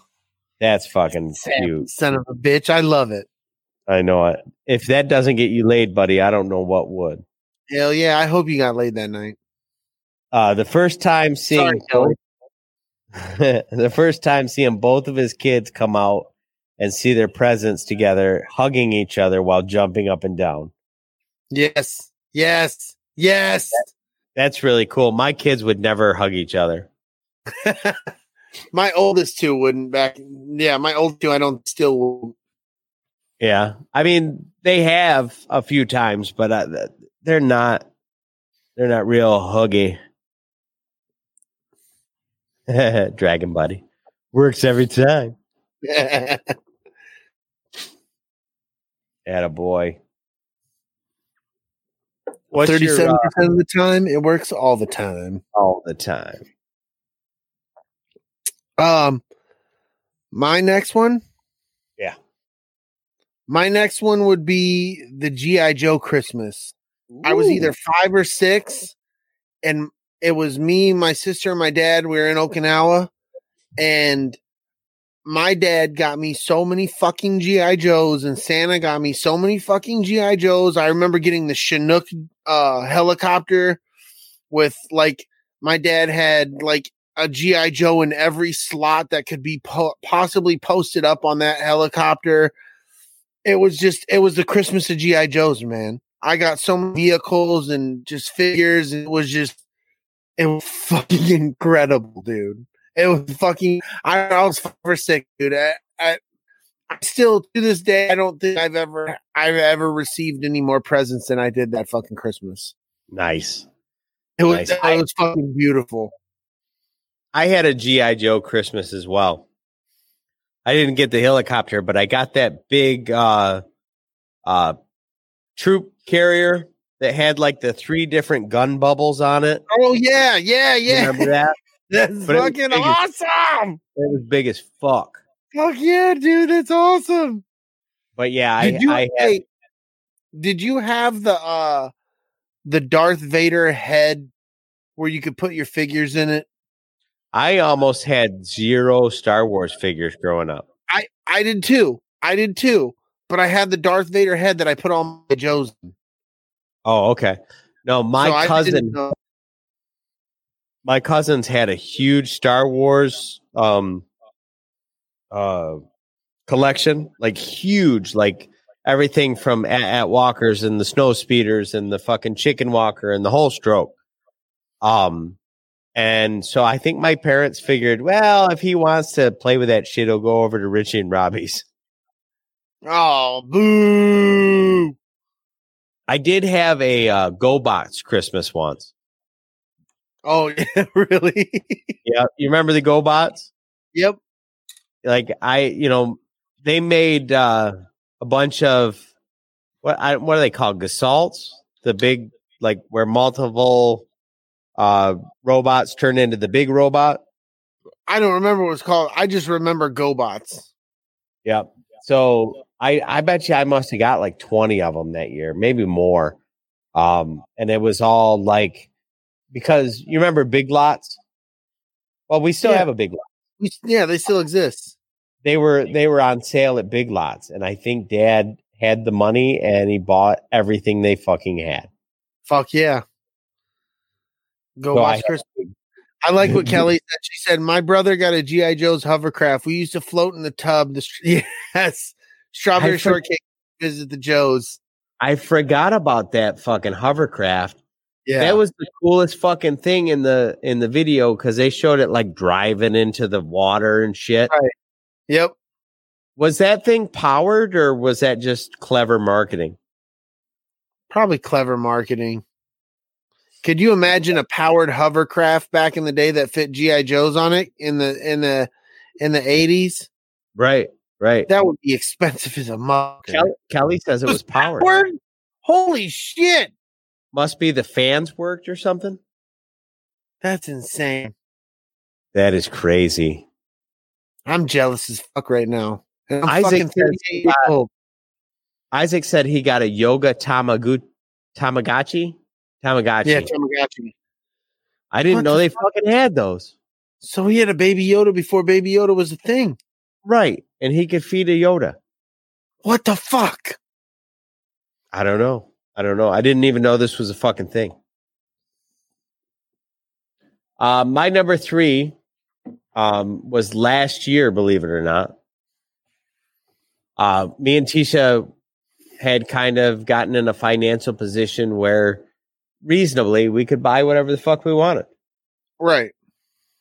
That's fucking cute. Son of a bitch. I love it. I know it. If that doesn't get you laid, buddy, I don't know what would. Hell yeah. I hope you got laid that night. Uh, the first time seeing Sorry, the first time seeing both of his kids come out and see their presents together, hugging each other while jumping up and down. Yes. Yes. Yes. That's really cool. My kids would never hug each other. my oldest two wouldn't back. Yeah, my old two, I don't still. Yeah. I mean, they have a few times, but uh, they're not they're not real huggy. Dragon buddy. Works every time. At a boy. Thirty-seven uh, percent of the time, it works all the time. all the time? Um, my next one. Yeah. My next one would be the GI Joe Christmas. I was either five or six, and it was me, my sister, and my dad. We were in Okinawa, and my dad got me so many fucking GI Joes, and Santa got me so many fucking GI Joes. I remember getting the Chinook uh, helicopter with like my dad had like a GI Joe in every slot that could be po- possibly posted up on that helicopter. It was just it was the Christmas of GI Joes, man. I got so many vehicles and just figures. It was just it was fucking incredible, dude. It was fucking. I, I was five or six, dude. I, I, I still to this day, I don't think I've ever I've ever received any more presents than I did that fucking Christmas. Nice. It was Nice. it was fucking beautiful. I had a GI Joe Christmas as well. I didn't get the helicopter, but I got that big uh uh troop carrier that had like the three different gun bubbles on it. Oh yeah, yeah, yeah. Remember that? That's But fucking big as- awesome. It was big as fuck. Fuck yeah, dude. That's awesome. But yeah, I, Did you, I had hey, did you have the uh the Darth Vader head where you could put your figures in it? I almost had zero Star Wars figures growing up. I I did too. I did too. But I had the Darth Vader head that I put on my Joe's. Oh, okay. No, my So cousin my cousins had a huge Star Wars um uh collection, like huge, like everything from AT-AT Walkers and the Snow Speeders and the fucking Chicken Walker and the whole stroke. Um and so I think my parents figured, well, if he wants to play with that shit, he'll go over to Richie and Robbie's. Oh, boo! I did have a uh, GoBots Christmas once. Oh, yeah, really? Yeah, you remember the GoBots? yep. like I, you know, they made uh, a bunch of what I, what are they called? Gasalts, the big like where multiple uh, robots turn into the big robot. I don't remember what it's called. I just remember GoBots. Yep. So I I bet you I must have got like twenty of them that year, maybe more. Um, and it was all like because you remember Big Lots. Well, we still Yeah. have a Big Lot. We, yeah, they still exist. they were they were on sale at Big Lots, and I think Dad had the money and he bought everything they fucking had. Fuck yeah. Go So watch had Chris. I like what Kelly said. She said, "My brother got a GI Joe's hovercraft. We used to float in the tub. The str- yes, strawberry for- shortcake. Visit the Joes. I forgot about that fucking hovercraft. Yeah, That was the coolest fucking thing in the in the video because they showed it like driving into the water and shit. Right. yep. Was that thing powered or was that just clever marketing? Probably clever marketing. Could you imagine a powered hovercraft back in the day that fit GI Joes on it in the in the in the eighties? Right, right. That would be expensive as a mother. Kelly, Kelly says it was powered. Powered? Holy shit! Must be the fans worked or something. That's insane. That is crazy. I'm jealous as fuck right now. I'm Isaac says 38 he years got- old. Isaac said he got a Yoda tamagu- Tamagotchi. Tamagotchi. Yeah, Tamagotchi. I didn't What know the they fuck? fucking had those. So he had a baby Yoda before baby Yoda was a thing. Right. And he could feed a Yoda. What the fuck? I don't know. I don't know. I didn't even know this was a fucking thing. Uh, my number three um, was last year, believe it or not. Uh, me and Tisha had kind of gotten in a financial position where reasonably we could buy whatever the fuck we wanted. Right.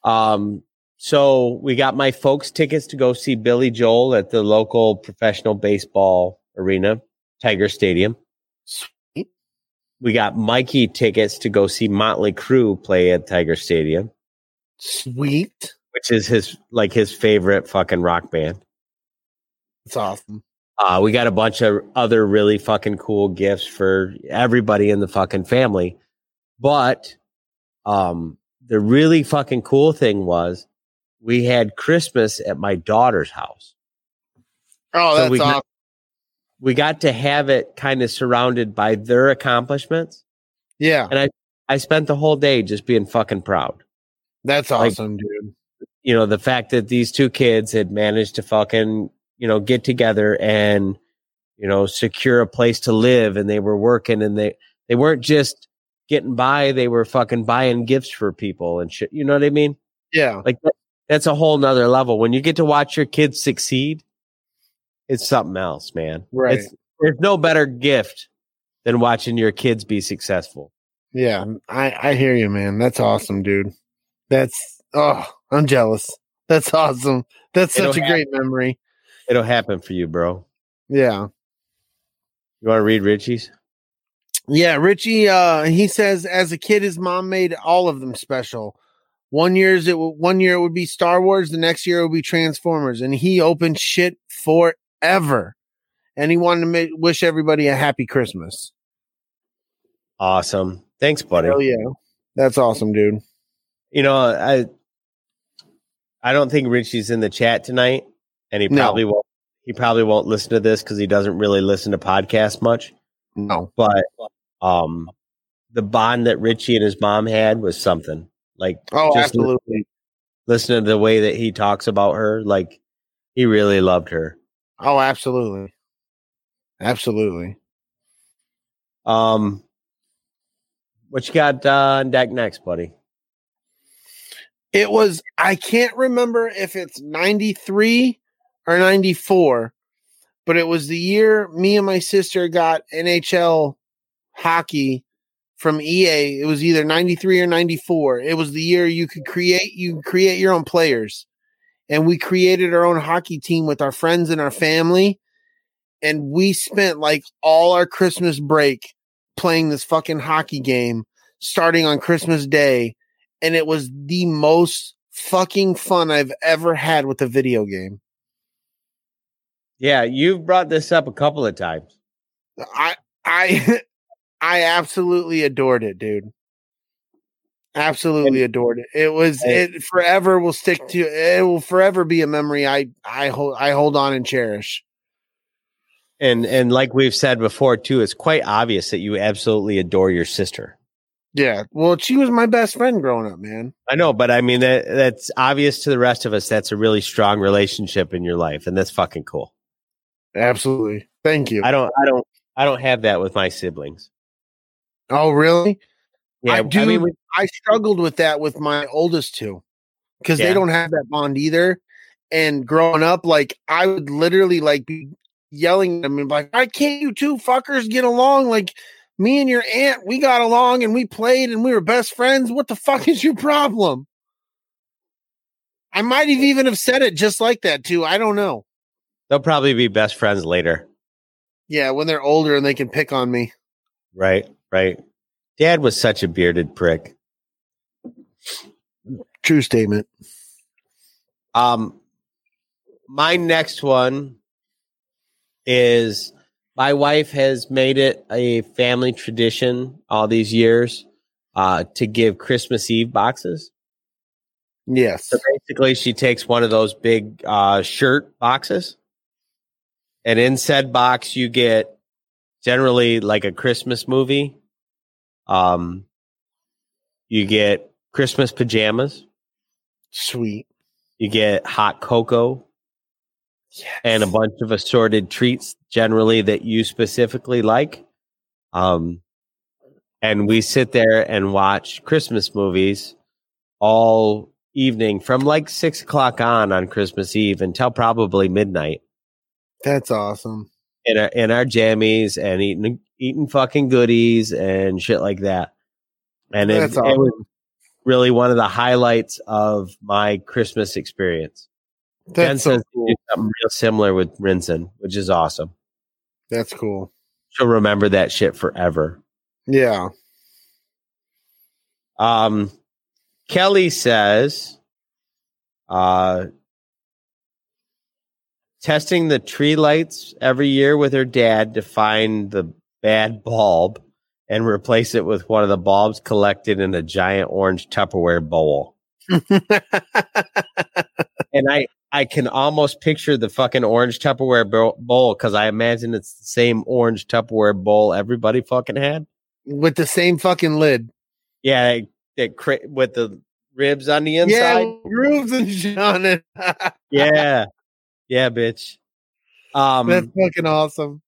Um, so we got my folks tickets to go see Billy Joel at the local professional baseball arena, Tiger Stadium. Sweet. We got Mikey tickets to go see Motley Crue play at Tiger Stadium, Sweet. which is his like his favorite fucking rock band. It's awesome. Uh, we got a bunch of other really fucking cool gifts for everybody in the fucking family. But um, the really fucking cool thing was we had Christmas at my daughter's house. Oh, So that's we got- awesome. We got to have it kind of surrounded by their accomplishments. Yeah, And I I spent the whole day just being fucking proud. that's like- awesome, dude. you know, the fact that these two kids had managed to fucking, you know, get together and, you know, secure a place to live and they were working and they, they weren't just getting by, they were fucking buying gifts for people and shit. You know what I mean? Yeah, Like that, that's a whole nother level. When you get to watch your kids succeed, it's something else, man. Right. It's, there's no better gift than watching your kids be successful. yeah. I I hear you, man. That's awesome, dude. That's oh, I'm jealous. That's awesome. That's It'll such a great memory. It'll happen for you, bro. Yeah. You want to read Richie's? Yeah, Richie. Uh, he says as a kid, his mom made all of them special. One year's it w- one year it would be Star Wars, the next year it would be Transformers, and he opened shit forever. And he wanted to ma- wish everybody a happy Christmas. Awesome. Thanks, buddy. Hell yeah, that's awesome, dude. You know, I I don't think Richie's in the chat tonight, and he No. probably won't. He probably won't listen to this because he doesn't really listen to podcasts much. No, But um, the bond that Richie and his mom had was something. Like, oh, absolutely. listening to the way that he talks about her, like he really loved her. Oh, absolutely, absolutely. Um, what you got uh, on deck next, buddy? It was, I can't remember if it's 93 or 94, but it was the year me and my sister got NHL hockey from EA. It was either 93 or 94. It was the year you could create, you create your own players. And we created our own hockey team with our friends and our family. And we spent like all our Christmas break playing this fucking hockey game starting on Christmas Day and it was the most fucking fun I've ever had with a video game. Yeah, you've brought this up a couple of times. I I I absolutely adored it, dude. Absolutely adored it. It was it forever will stick to it will forever be a memory I I hold I hold on and cherish. And and like we've said before too, it's quite obvious that you absolutely adore your sister. Yeah. Well, she was my best friend growing up, man. I know, but I mean that that's obvious to the rest of us. That's a really strong relationship in your life, and that's fucking cool. Absolutely. Thank you. I don't, I don't, I don't have that with my siblings. oh, really? Yeah, I I, mean, I struggled with that with my oldest two because Yeah. they don't have that bond either. And growing up, like I would literally like be yelling at them and be like, "Why can't you two fuckers get along? Like me and your aunt, we got along and we played and we were best friends. What the fuck is your problem?" I might have even have said it just like that too. I don't know. They'll probably be best friends later, Yeah, when they're older and they can pick on me. right? Right. Dad was such a bearded prick. True statement. Um, my next one is my wife has made it a family tradition all these years uh, to give Christmas Eve boxes. Yes. So basically, she takes one of those big uh, shirt boxes, and in said box, you get generally like a Christmas movie. Um, you get Christmas pajamas. Sweet. You get hot cocoa and a bunch of assorted treats, generally that you specifically like. Um, and we sit there and watch Christmas movies all evening from like six o'clock on on Christmas Eve until probably midnight That's awesome. in our in our jammies and eating eating fucking goodies and shit like that. And it, That's it was awesome. really one of the highlights of my Christmas experience. That's so cool. something real similar with Rinson, which is awesome. That's cool. She'll remember that shit forever. Yeah. Um, Kelly says, uh, testing the tree lights every year with her dad to find the bad bulb and replace it with one of the bulbs collected in a giant orange Tupperware bowl. And I, I can almost picture the fucking orange Tupperware bowl because I imagine it's the same orange Tupperware bowl everybody fucking had. With the same fucking lid. Yeah, that cra- with the ribs on the inside. Yeah, grooves and shit on it. yeah, yeah, bitch. Um, That's fucking awesome.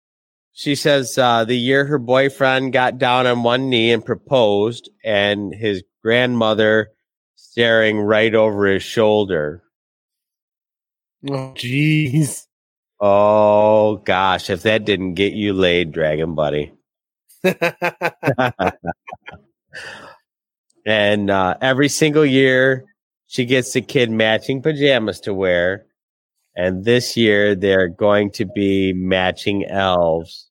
she says uh, the year her boyfriend got down on one knee and proposed, and his grandmother staring right over his shoulder. Oh, jeez. Oh gosh, if that didn't get you laid, Dragon Buddy. and uh, every single year, she gets the kid matching pajamas to wear. And this year, they're going to be matching elves.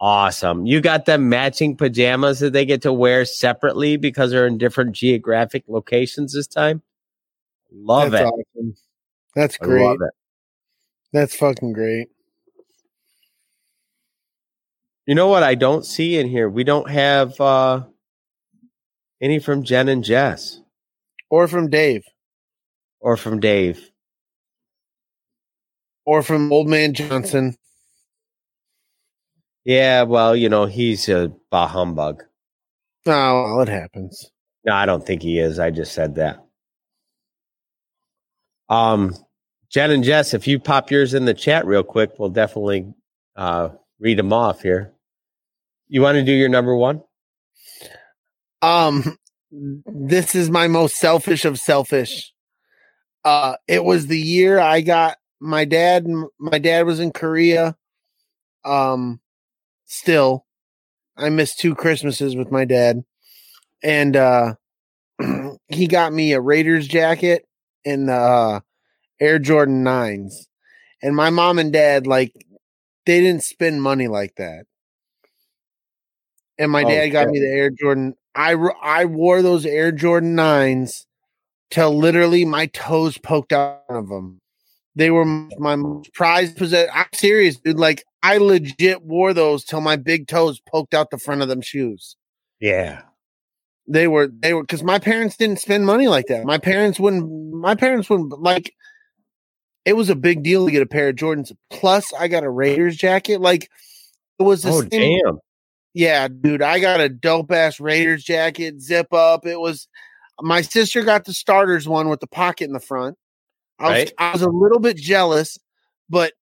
Awesome. You got them matching pajamas that they get to wear separately because they're in different geographic locations this time. Love That's it. awesome. That's I great. love it. That's fucking great. You know what I don't see in here? We don't have uh any from Jen and Jess Or from Dave. or from Dave. Or from Old Man Johnson. Yeah, well, you know, he's a bah humbug. Oh, well, it happens. No, I don't think he is. I just said that. Um, Jen and Jess, if you pop yours in the chat real quick, we'll definitely uh read them off here. You want to do your number one? Um, this is my most selfish of selfish. Uh, it was the year I got my dad. My dad was in Korea. Um, still, I missed two Christmases with my dad, and uh, he got me a Raiders jacket and uh, Air Jordan nines. And my mom and dad like they didn't spend money like that. And my Oh, dad got shit. me the Air Jordan. I I wore those Air Jordan nines till literally my toes poked out of them. They were my most prized possession. I'm serious, dude. Like I legit wore those till my big toes poked out the front of them shoes. Yeah. They were they were because my parents didn't spend money like that. My parents wouldn't. My parents wouldn't like. It was a big deal to get a pair of Jordans. Plus, I got a Raiders jacket. Like it was Oh same damn. yeah, dude, I got a dope ass Raiders jacket, zip up. It was my sister got the starters one with the pocket in the front. I was Right. I was a little bit jealous, but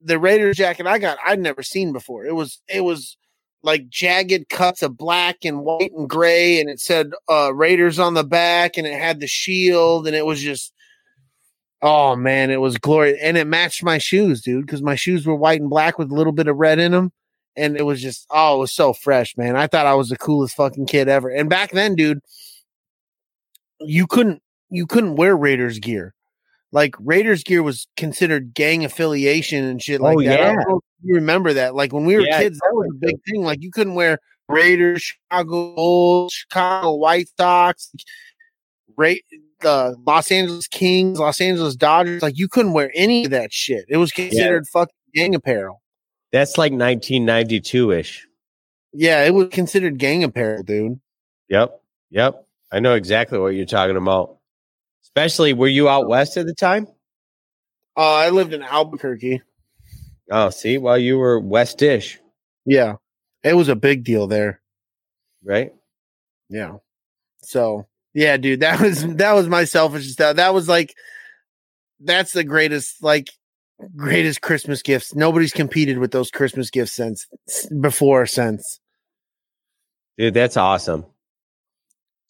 the Raiders jacket I got I'd never seen before. It was it was like jagged cuts of black and white and gray, and it said uh Raiders on the back, and it had the shield, and it was just oh man, it was glorious, and it matched my shoes, dude, because my shoes were white and black with a little bit of red in them and it was just oh, it was so fresh, man. I thought I was the coolest fucking kid ever. And back then, dude, you couldn't you couldn't wear Raiders gear. Like Raiders gear was considered gang affiliation and shit like Oh, that. I don't yeah. you remember that? Like when we were Yeah, kids, that was a big thing. Like you couldn't wear Raiders, Chicago Bulls, Chicago White Sox, Ra- the Los Angeles Kings, Los Angeles Dodgers. Like you couldn't wear any of that shit. It was considered fucking gang apparel. That's like 1992 ish. Yeah, it was considered gang apparel, dude. Yep. Yep. I know exactly what you're talking about. Especially, were you out west at the time? Uh, I lived in Albuquerque. Oh, see, well, you were westish, Yeah, it was a big deal there. right? Yeah. So yeah, dude, that was that was my selfish stuff. That was like that's the greatest like greatest Christmas gifts. Nobody's competed with those Christmas gifts since before since. Dude, that's awesome.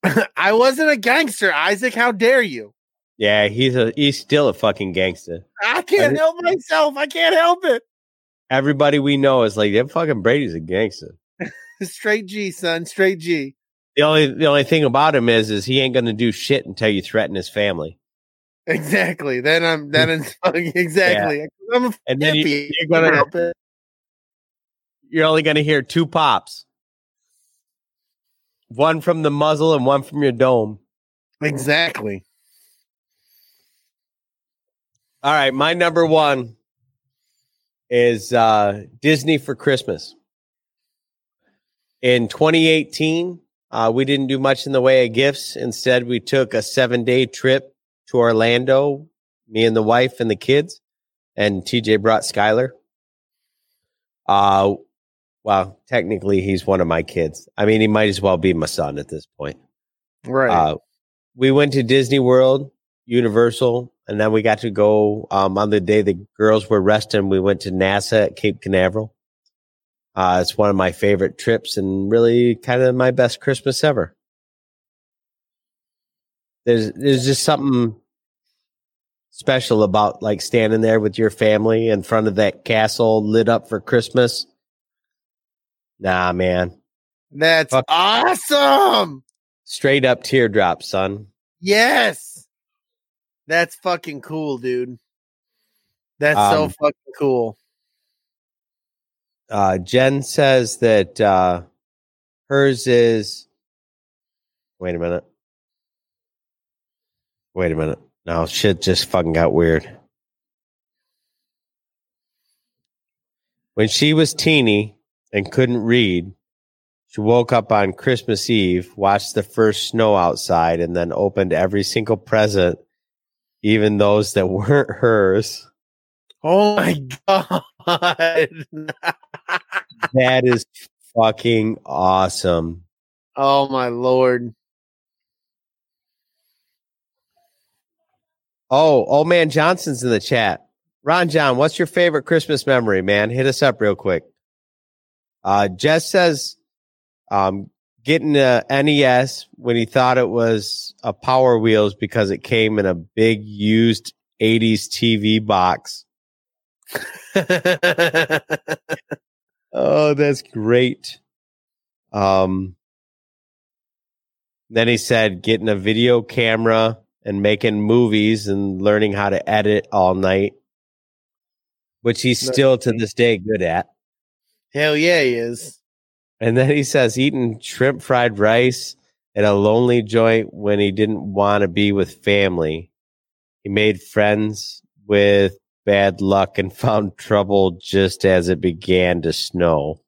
I wasn't a gangster, Isaac. How dare you? Yeah, he's a he's still a fucking gangster. I can't help myself. I can't help it. Everybody we know is like that. Fucking Brady's a gangster. Straight G, son. Straight G. The only the only thing about him is is he ain't gonna do shit until you threaten his family, Exactly. Then I'm then it's fucking exactly. I'm a and then you, you're gonna Help it. you're only gonna hear two pops, one from the muzzle and one from your dome. Exactly. All right, my number one is uh, Disney for Christmas. In 2018, uh, we didn't do much in the way of gifts. Instead, we took a seven day trip to Orlando, me and the wife and the kids, and TJ brought Skylar. Uh, well, technically, he's one of my kids. I mean, he might as well be my son at this point. Right. Uh, we went to Disney World, Universal, and then we got to go um, on the day the girls were resting. We went to NASA at Cape Canaveral. Uh, it's one of my favorite trips and really kind of my best Christmas ever. There's there's just something special about like standing there with your family in front of that castle lit up for Christmas. Nah, man, That's fuck. awesome. straight up teardrops, son. Yes. That's fucking cool, dude. That's so Um, fucking cool. Uh, Jen says that uh, hers is. Wait a minute. Wait a minute. No, shit just fucking got weird. When she was teeny and couldn't read, she woke up on Christmas Eve, watched the first snow outside, and then opened every single present, even those that weren't hers. Oh my god. That is fucking awesome. oh my lord. Oh, old man Johnson's in the chat. Ron John, what's your favorite Christmas memory, man? Hit us up real quick. Uh, Jess says, um, getting a NES when he thought it was a Power Wheels because it came in a big used 80s TV box. Oh, that's great. Um, then he said getting a video camera and making movies and learning how to edit all night, which he's still to this day good at. Hell yeah, he is. And then he says eating shrimp fried rice at a lonely joint when he didn't want to be with family. He made friends with bad luck and found trouble just as it began to snow.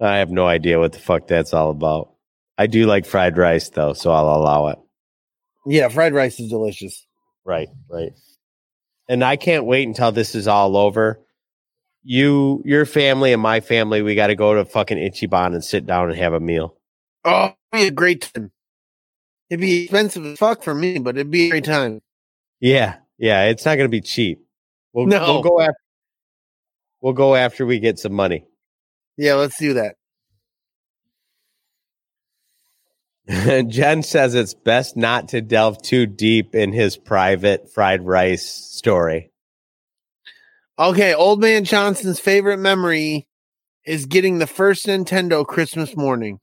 I have no idea what the fuck that's all about. I do like fried rice though, so I'll allow it. Yeah, fried rice is delicious. Right, right. And I can't wait until this is all over. You, your family, and my family, we got to go to fucking Ichiban and sit down and have a meal. Oh, it'd be a great time. It'd be expensive as fuck for me, but it'd be a great time. Yeah, yeah. It's not going to be cheap. We'll, No. we'll go after. We'll go after we get some money. Yeah, let's do that. Jen says it's best not to delve too deep in his private fried rice story. Okay, old man Johnson's favorite memory is getting the first Nintendo Christmas morning.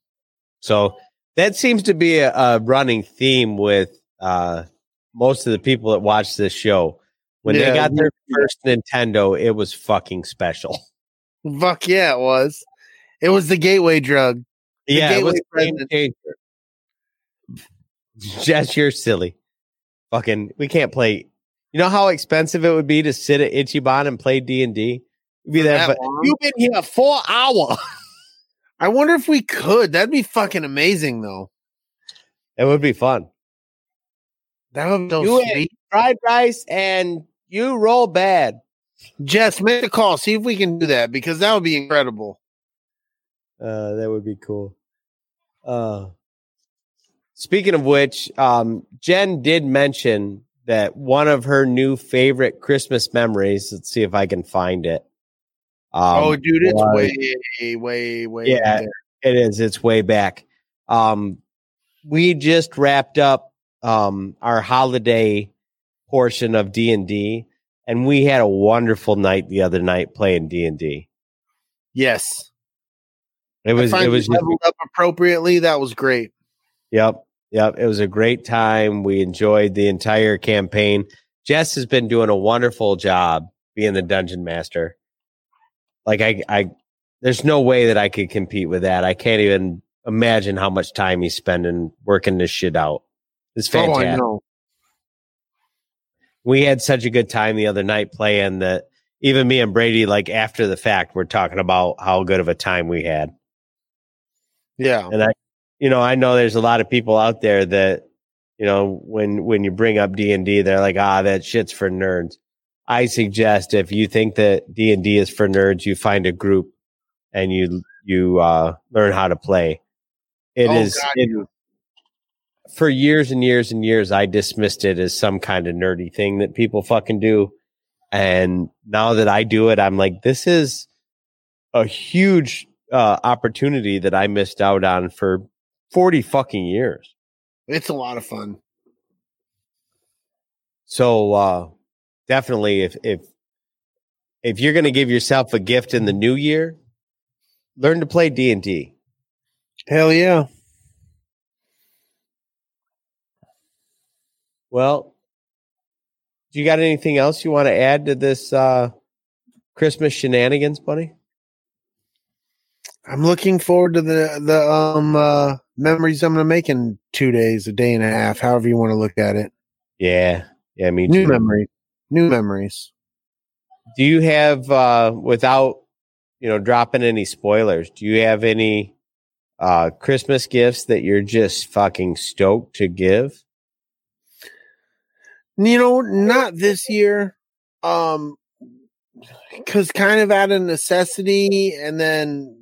So that seems to be a, a running theme with uh, most of the people that watch this show. When they got their first Nintendo, it was fucking special. Fuck yeah, it was. It was the gateway drug. The yeah, it was gateway game changer. Jess, you're silly. Fucking, we can't play. You know how expensive it would be to sit at Ichiban and play D and D? Be there, but long? you've been here four hours. I wonder if we could. That'd be fucking amazing, though. it would be fun. That would be so You sweet. Fried rice and you roll bad. Jess, make the call. See if we can do that because that would be incredible. Uh, that would be cool. Uh, speaking of which, um, Jen did mention that one of her new favorite Christmas memories. Let's see if I can find it. Um, oh, dude, it's was- way, way, way. Yeah. there. It is. It's way back. Um, we just wrapped up um, our holiday portion of D and D, and we had a wonderful night the other night playing D and D. Yes. It was. It was. Leveled up appropriately. That was great. yep. Yep. It was a great time. We enjoyed the entire campaign. Jess has been doing a wonderful job being the dungeon master. Like I, I, there's no way that I could compete with that. I can't even imagine how much time he's spending working this shit out. It's Oh, fantastic. know. we had such a good time the other night playing that even me and Brady, like after the fact, we're talking about how good of a time we had. Yeah. And I, you know, I know there's a lot of people out there that, you know, when when you bring up D and D, they're like, ah, that shit's for nerds. I suggest if you think that D and D is for nerds, you find a group and you you uh, learn how to play. It Oh, is it- for years and years and years. I dismissed it as some kind of nerdy thing that people fucking do, and now that I do it, I'm like, this is a huge uh, opportunity that I missed out on for 40 fucking years. It's a lot of fun. So uh definitely if if if you're going to give yourself a gift in the new year, learn to play D&D. Hell yeah. Well, do you got anything else you want to add to this uh Christmas shenanigans, buddy? I'm looking forward to the the um uh memories I'm gonna make in two days, a day and a half, however you want to look at it. Yeah. Yeah, me too. New memories. New memories. Do you have uh without you know dropping any spoilers, do you have any uh Christmas gifts that you're just fucking stoked to give? You know, not this year. Um because kind of out of necessity and then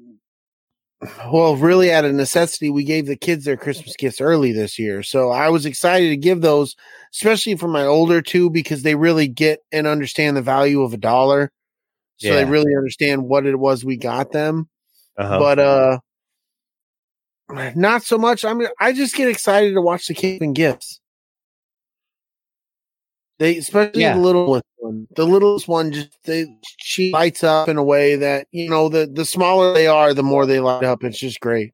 well, really out of necessity, we gave the kids their Christmas gifts early this year. So I was excited to give those, especially for my older two, because they really get and understand the value of a dollar. So they really understand what it was we got them. Uh-huh. But uh not so much. I mean, I just get excited to watch the kids and gifts. They especially Yeah. the littlest one. The littlest one just they she lights up in a way that you know the the smaller they are, the more they light up. It's just great.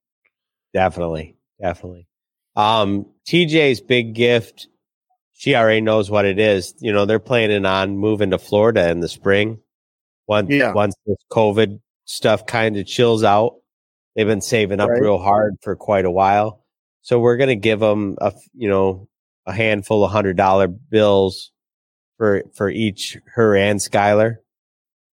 Definitely, definitely. Um, TJ's big gift. She already knows what it is. You know, they're planning on moving to Florida in the spring. Once Yeah. once this COVID stuff kind of chills out, they've been saving up Right. real hard for quite a while. So we're gonna give them a you know a handful of hundred dollar bills for for each her and Skylar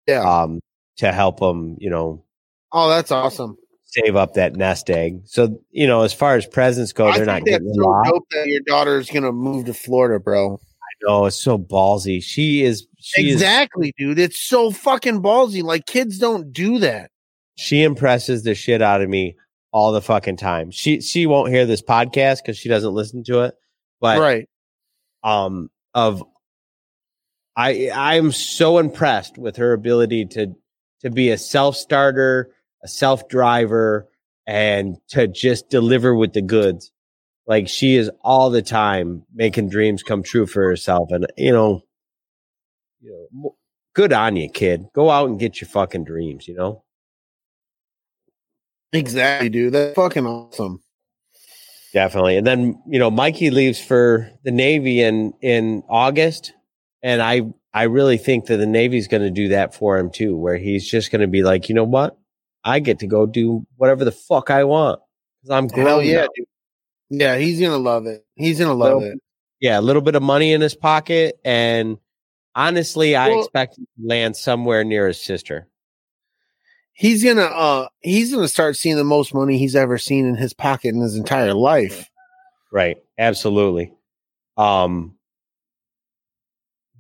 Yeah. um to help them you know oh, that's awesome. save up that nest egg. So you know, as far as presents go, I they're not getting a so lot. dope that your daughter's gonna move to Florida, bro. I know it's so ballsy. She is. She is. exactly, dude. It's so fucking ballsy. Like kids don't do that. She impresses the shit out of me all the fucking time. She she won't hear this podcast because she doesn't listen to it. But right. um, of I I'm so impressed with her ability to to be a self starter, a self driver, and to just deliver with the goods. Like she is all the time making dreams come true for herself, and you know, you know, good on you, kid. Go out and get your fucking dreams. You know. Exactly, dude. That's fucking awesome. Definitely. And then, you know, Mikey leaves for the Navy in in August. And I I really think that the Navy's going to do that for him too, where he's just going to be like, you know what? I get to go do whatever the fuck I want. Because I'm grown. Hell yeah, dude. Yeah, he's gonna love it. He's gonna love Well, it. Yeah, a little bit of money in his pocket. And honestly, I expect him to land somewhere near his sister. He's gonna uh he's gonna start seeing the most money he's ever seen in his pocket in his entire life. Right. Absolutely. Um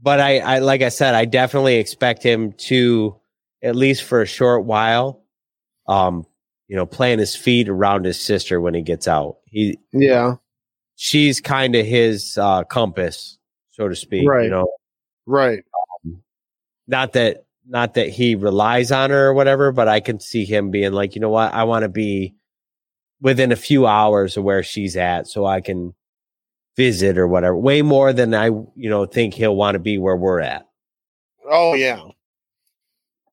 but I, I like I said, I definitely expect him to at least for a short while, um, you know, playing his feet around his sister when he gets out. He Yeah, she's kind of his uh compass, so to speak. Right. You know, right. not that not that he relies on her or whatever, but I can see him being like, you know what, I want to be within a few hours of where she's at so I can visit or whatever. Way more than I, you know, think he'll want to be where we're at. Oh yeah.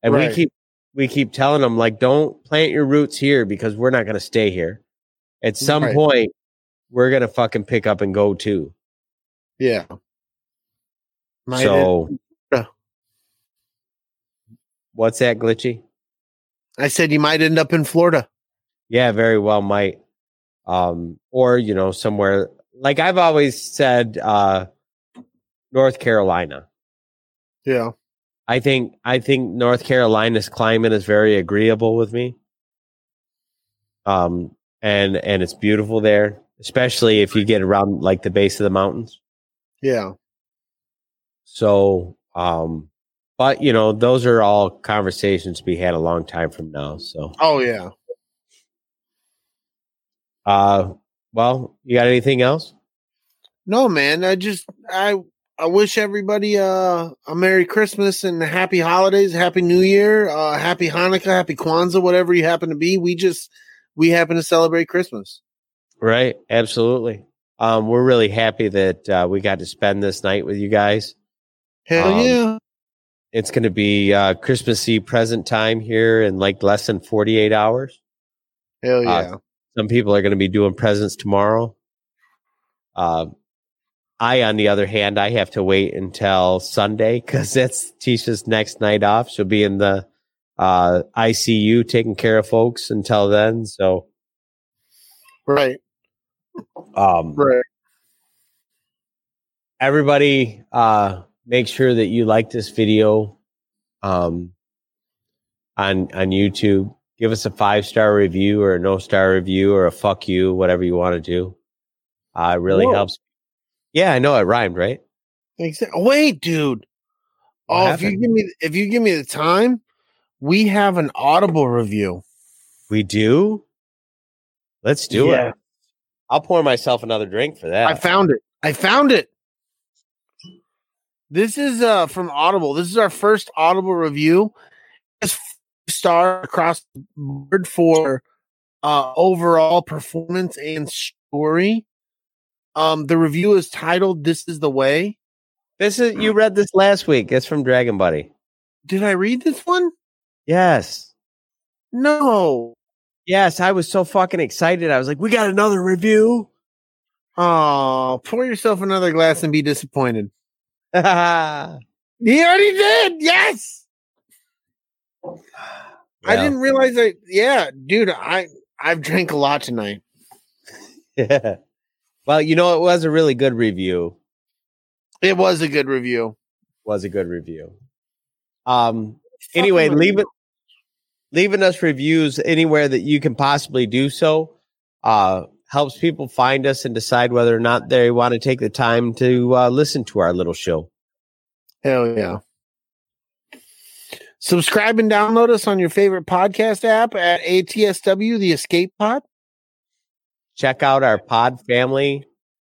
And Right. we keep we keep telling him like don't plant your roots here because we're not going to stay here. At some Right. point we're going to fucking pick up and go too. Yeah. Might so Yeah. What's that glitchy? I said you might end up in Florida. Yeah, very well might. Um, or you know, somewhere like I've always said, uh, North Carolina. Yeah. I think I think North Carolina's climate is very agreeable with me. Um, and and it's beautiful there, especially if you get around like the base of the mountains. Yeah. So, um, but you know, those are all conversations to be had a long time from now. So, Oh yeah. uh, well, you got anything else? No, man. I just I I wish everybody uh a Merry Christmas and happy holidays, happy New Year, uh happy Hanukkah, happy Kwanzaa, whatever you happen to be. We just we happen to celebrate Christmas. Right. Absolutely. Um, we're really happy that uh, we got to spend this night with you guys. Hell Um, yeah. It's going to be uh, Christmas Eve present time here in like less than 48 hours. Hell uh, yeah. Some people are going to be doing presents tomorrow. Uh, I, on the other hand, I have to wait until Sunday because that's Tisha's next night off. She'll be in the uh, ICU taking care of folks until then. So, right. um, Right. everybody uh make sure that you like this video um on on youtube give us a five star review or a no star review or a fuck you whatever you want to do uh it really Whoa. helps yeah i know it rhymed right Exa- Wait, dude. What Oh, if you give me if you give me the time, we have an Audible review. we do let's do Yeah. it i'll pour myself another drink for that I found it. I found it. This is uh from Audible. This is our first Audible review. It's five star across the board for uh overall performance and story. Um the review is titled This is the Way. this is you read this last week it's from dragon buddy Did I read this one? yes No. yes i was so fucking excited i was like we got another review Oh, pour yourself another glass and be disappointed. He already did. Yes. I didn't realize that. Yeah, dude, I I've drank a lot tonight. Yeah. Well, you know, it was a really good review. It was a good review. Was a good review. Um. Anyway, leave it. Leaving us reviews anywhere that you can possibly do so uh, helps people find us and decide whether or not they want to take the time to uh, listen to our little show. Hell yeah. Subscribe and download us on your favorite podcast app at ATSW, the Escape Pod. Check out our pod family,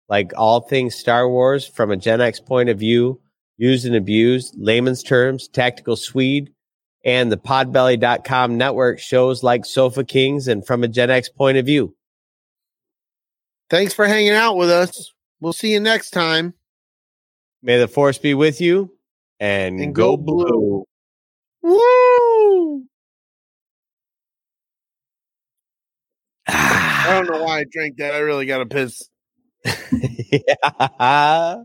like all things Star Wars from a Gen X point of view, used and abused, layman's terms, tactical Swede, and the podbelly.com network shows like Sofa Kings and from a Gen X point of view. Thanks for hanging out with us. We'll see you next time. May the force be with you and, And go, go blue. Woo! I don't know ah. why I drank that. I really got to piss. yeah.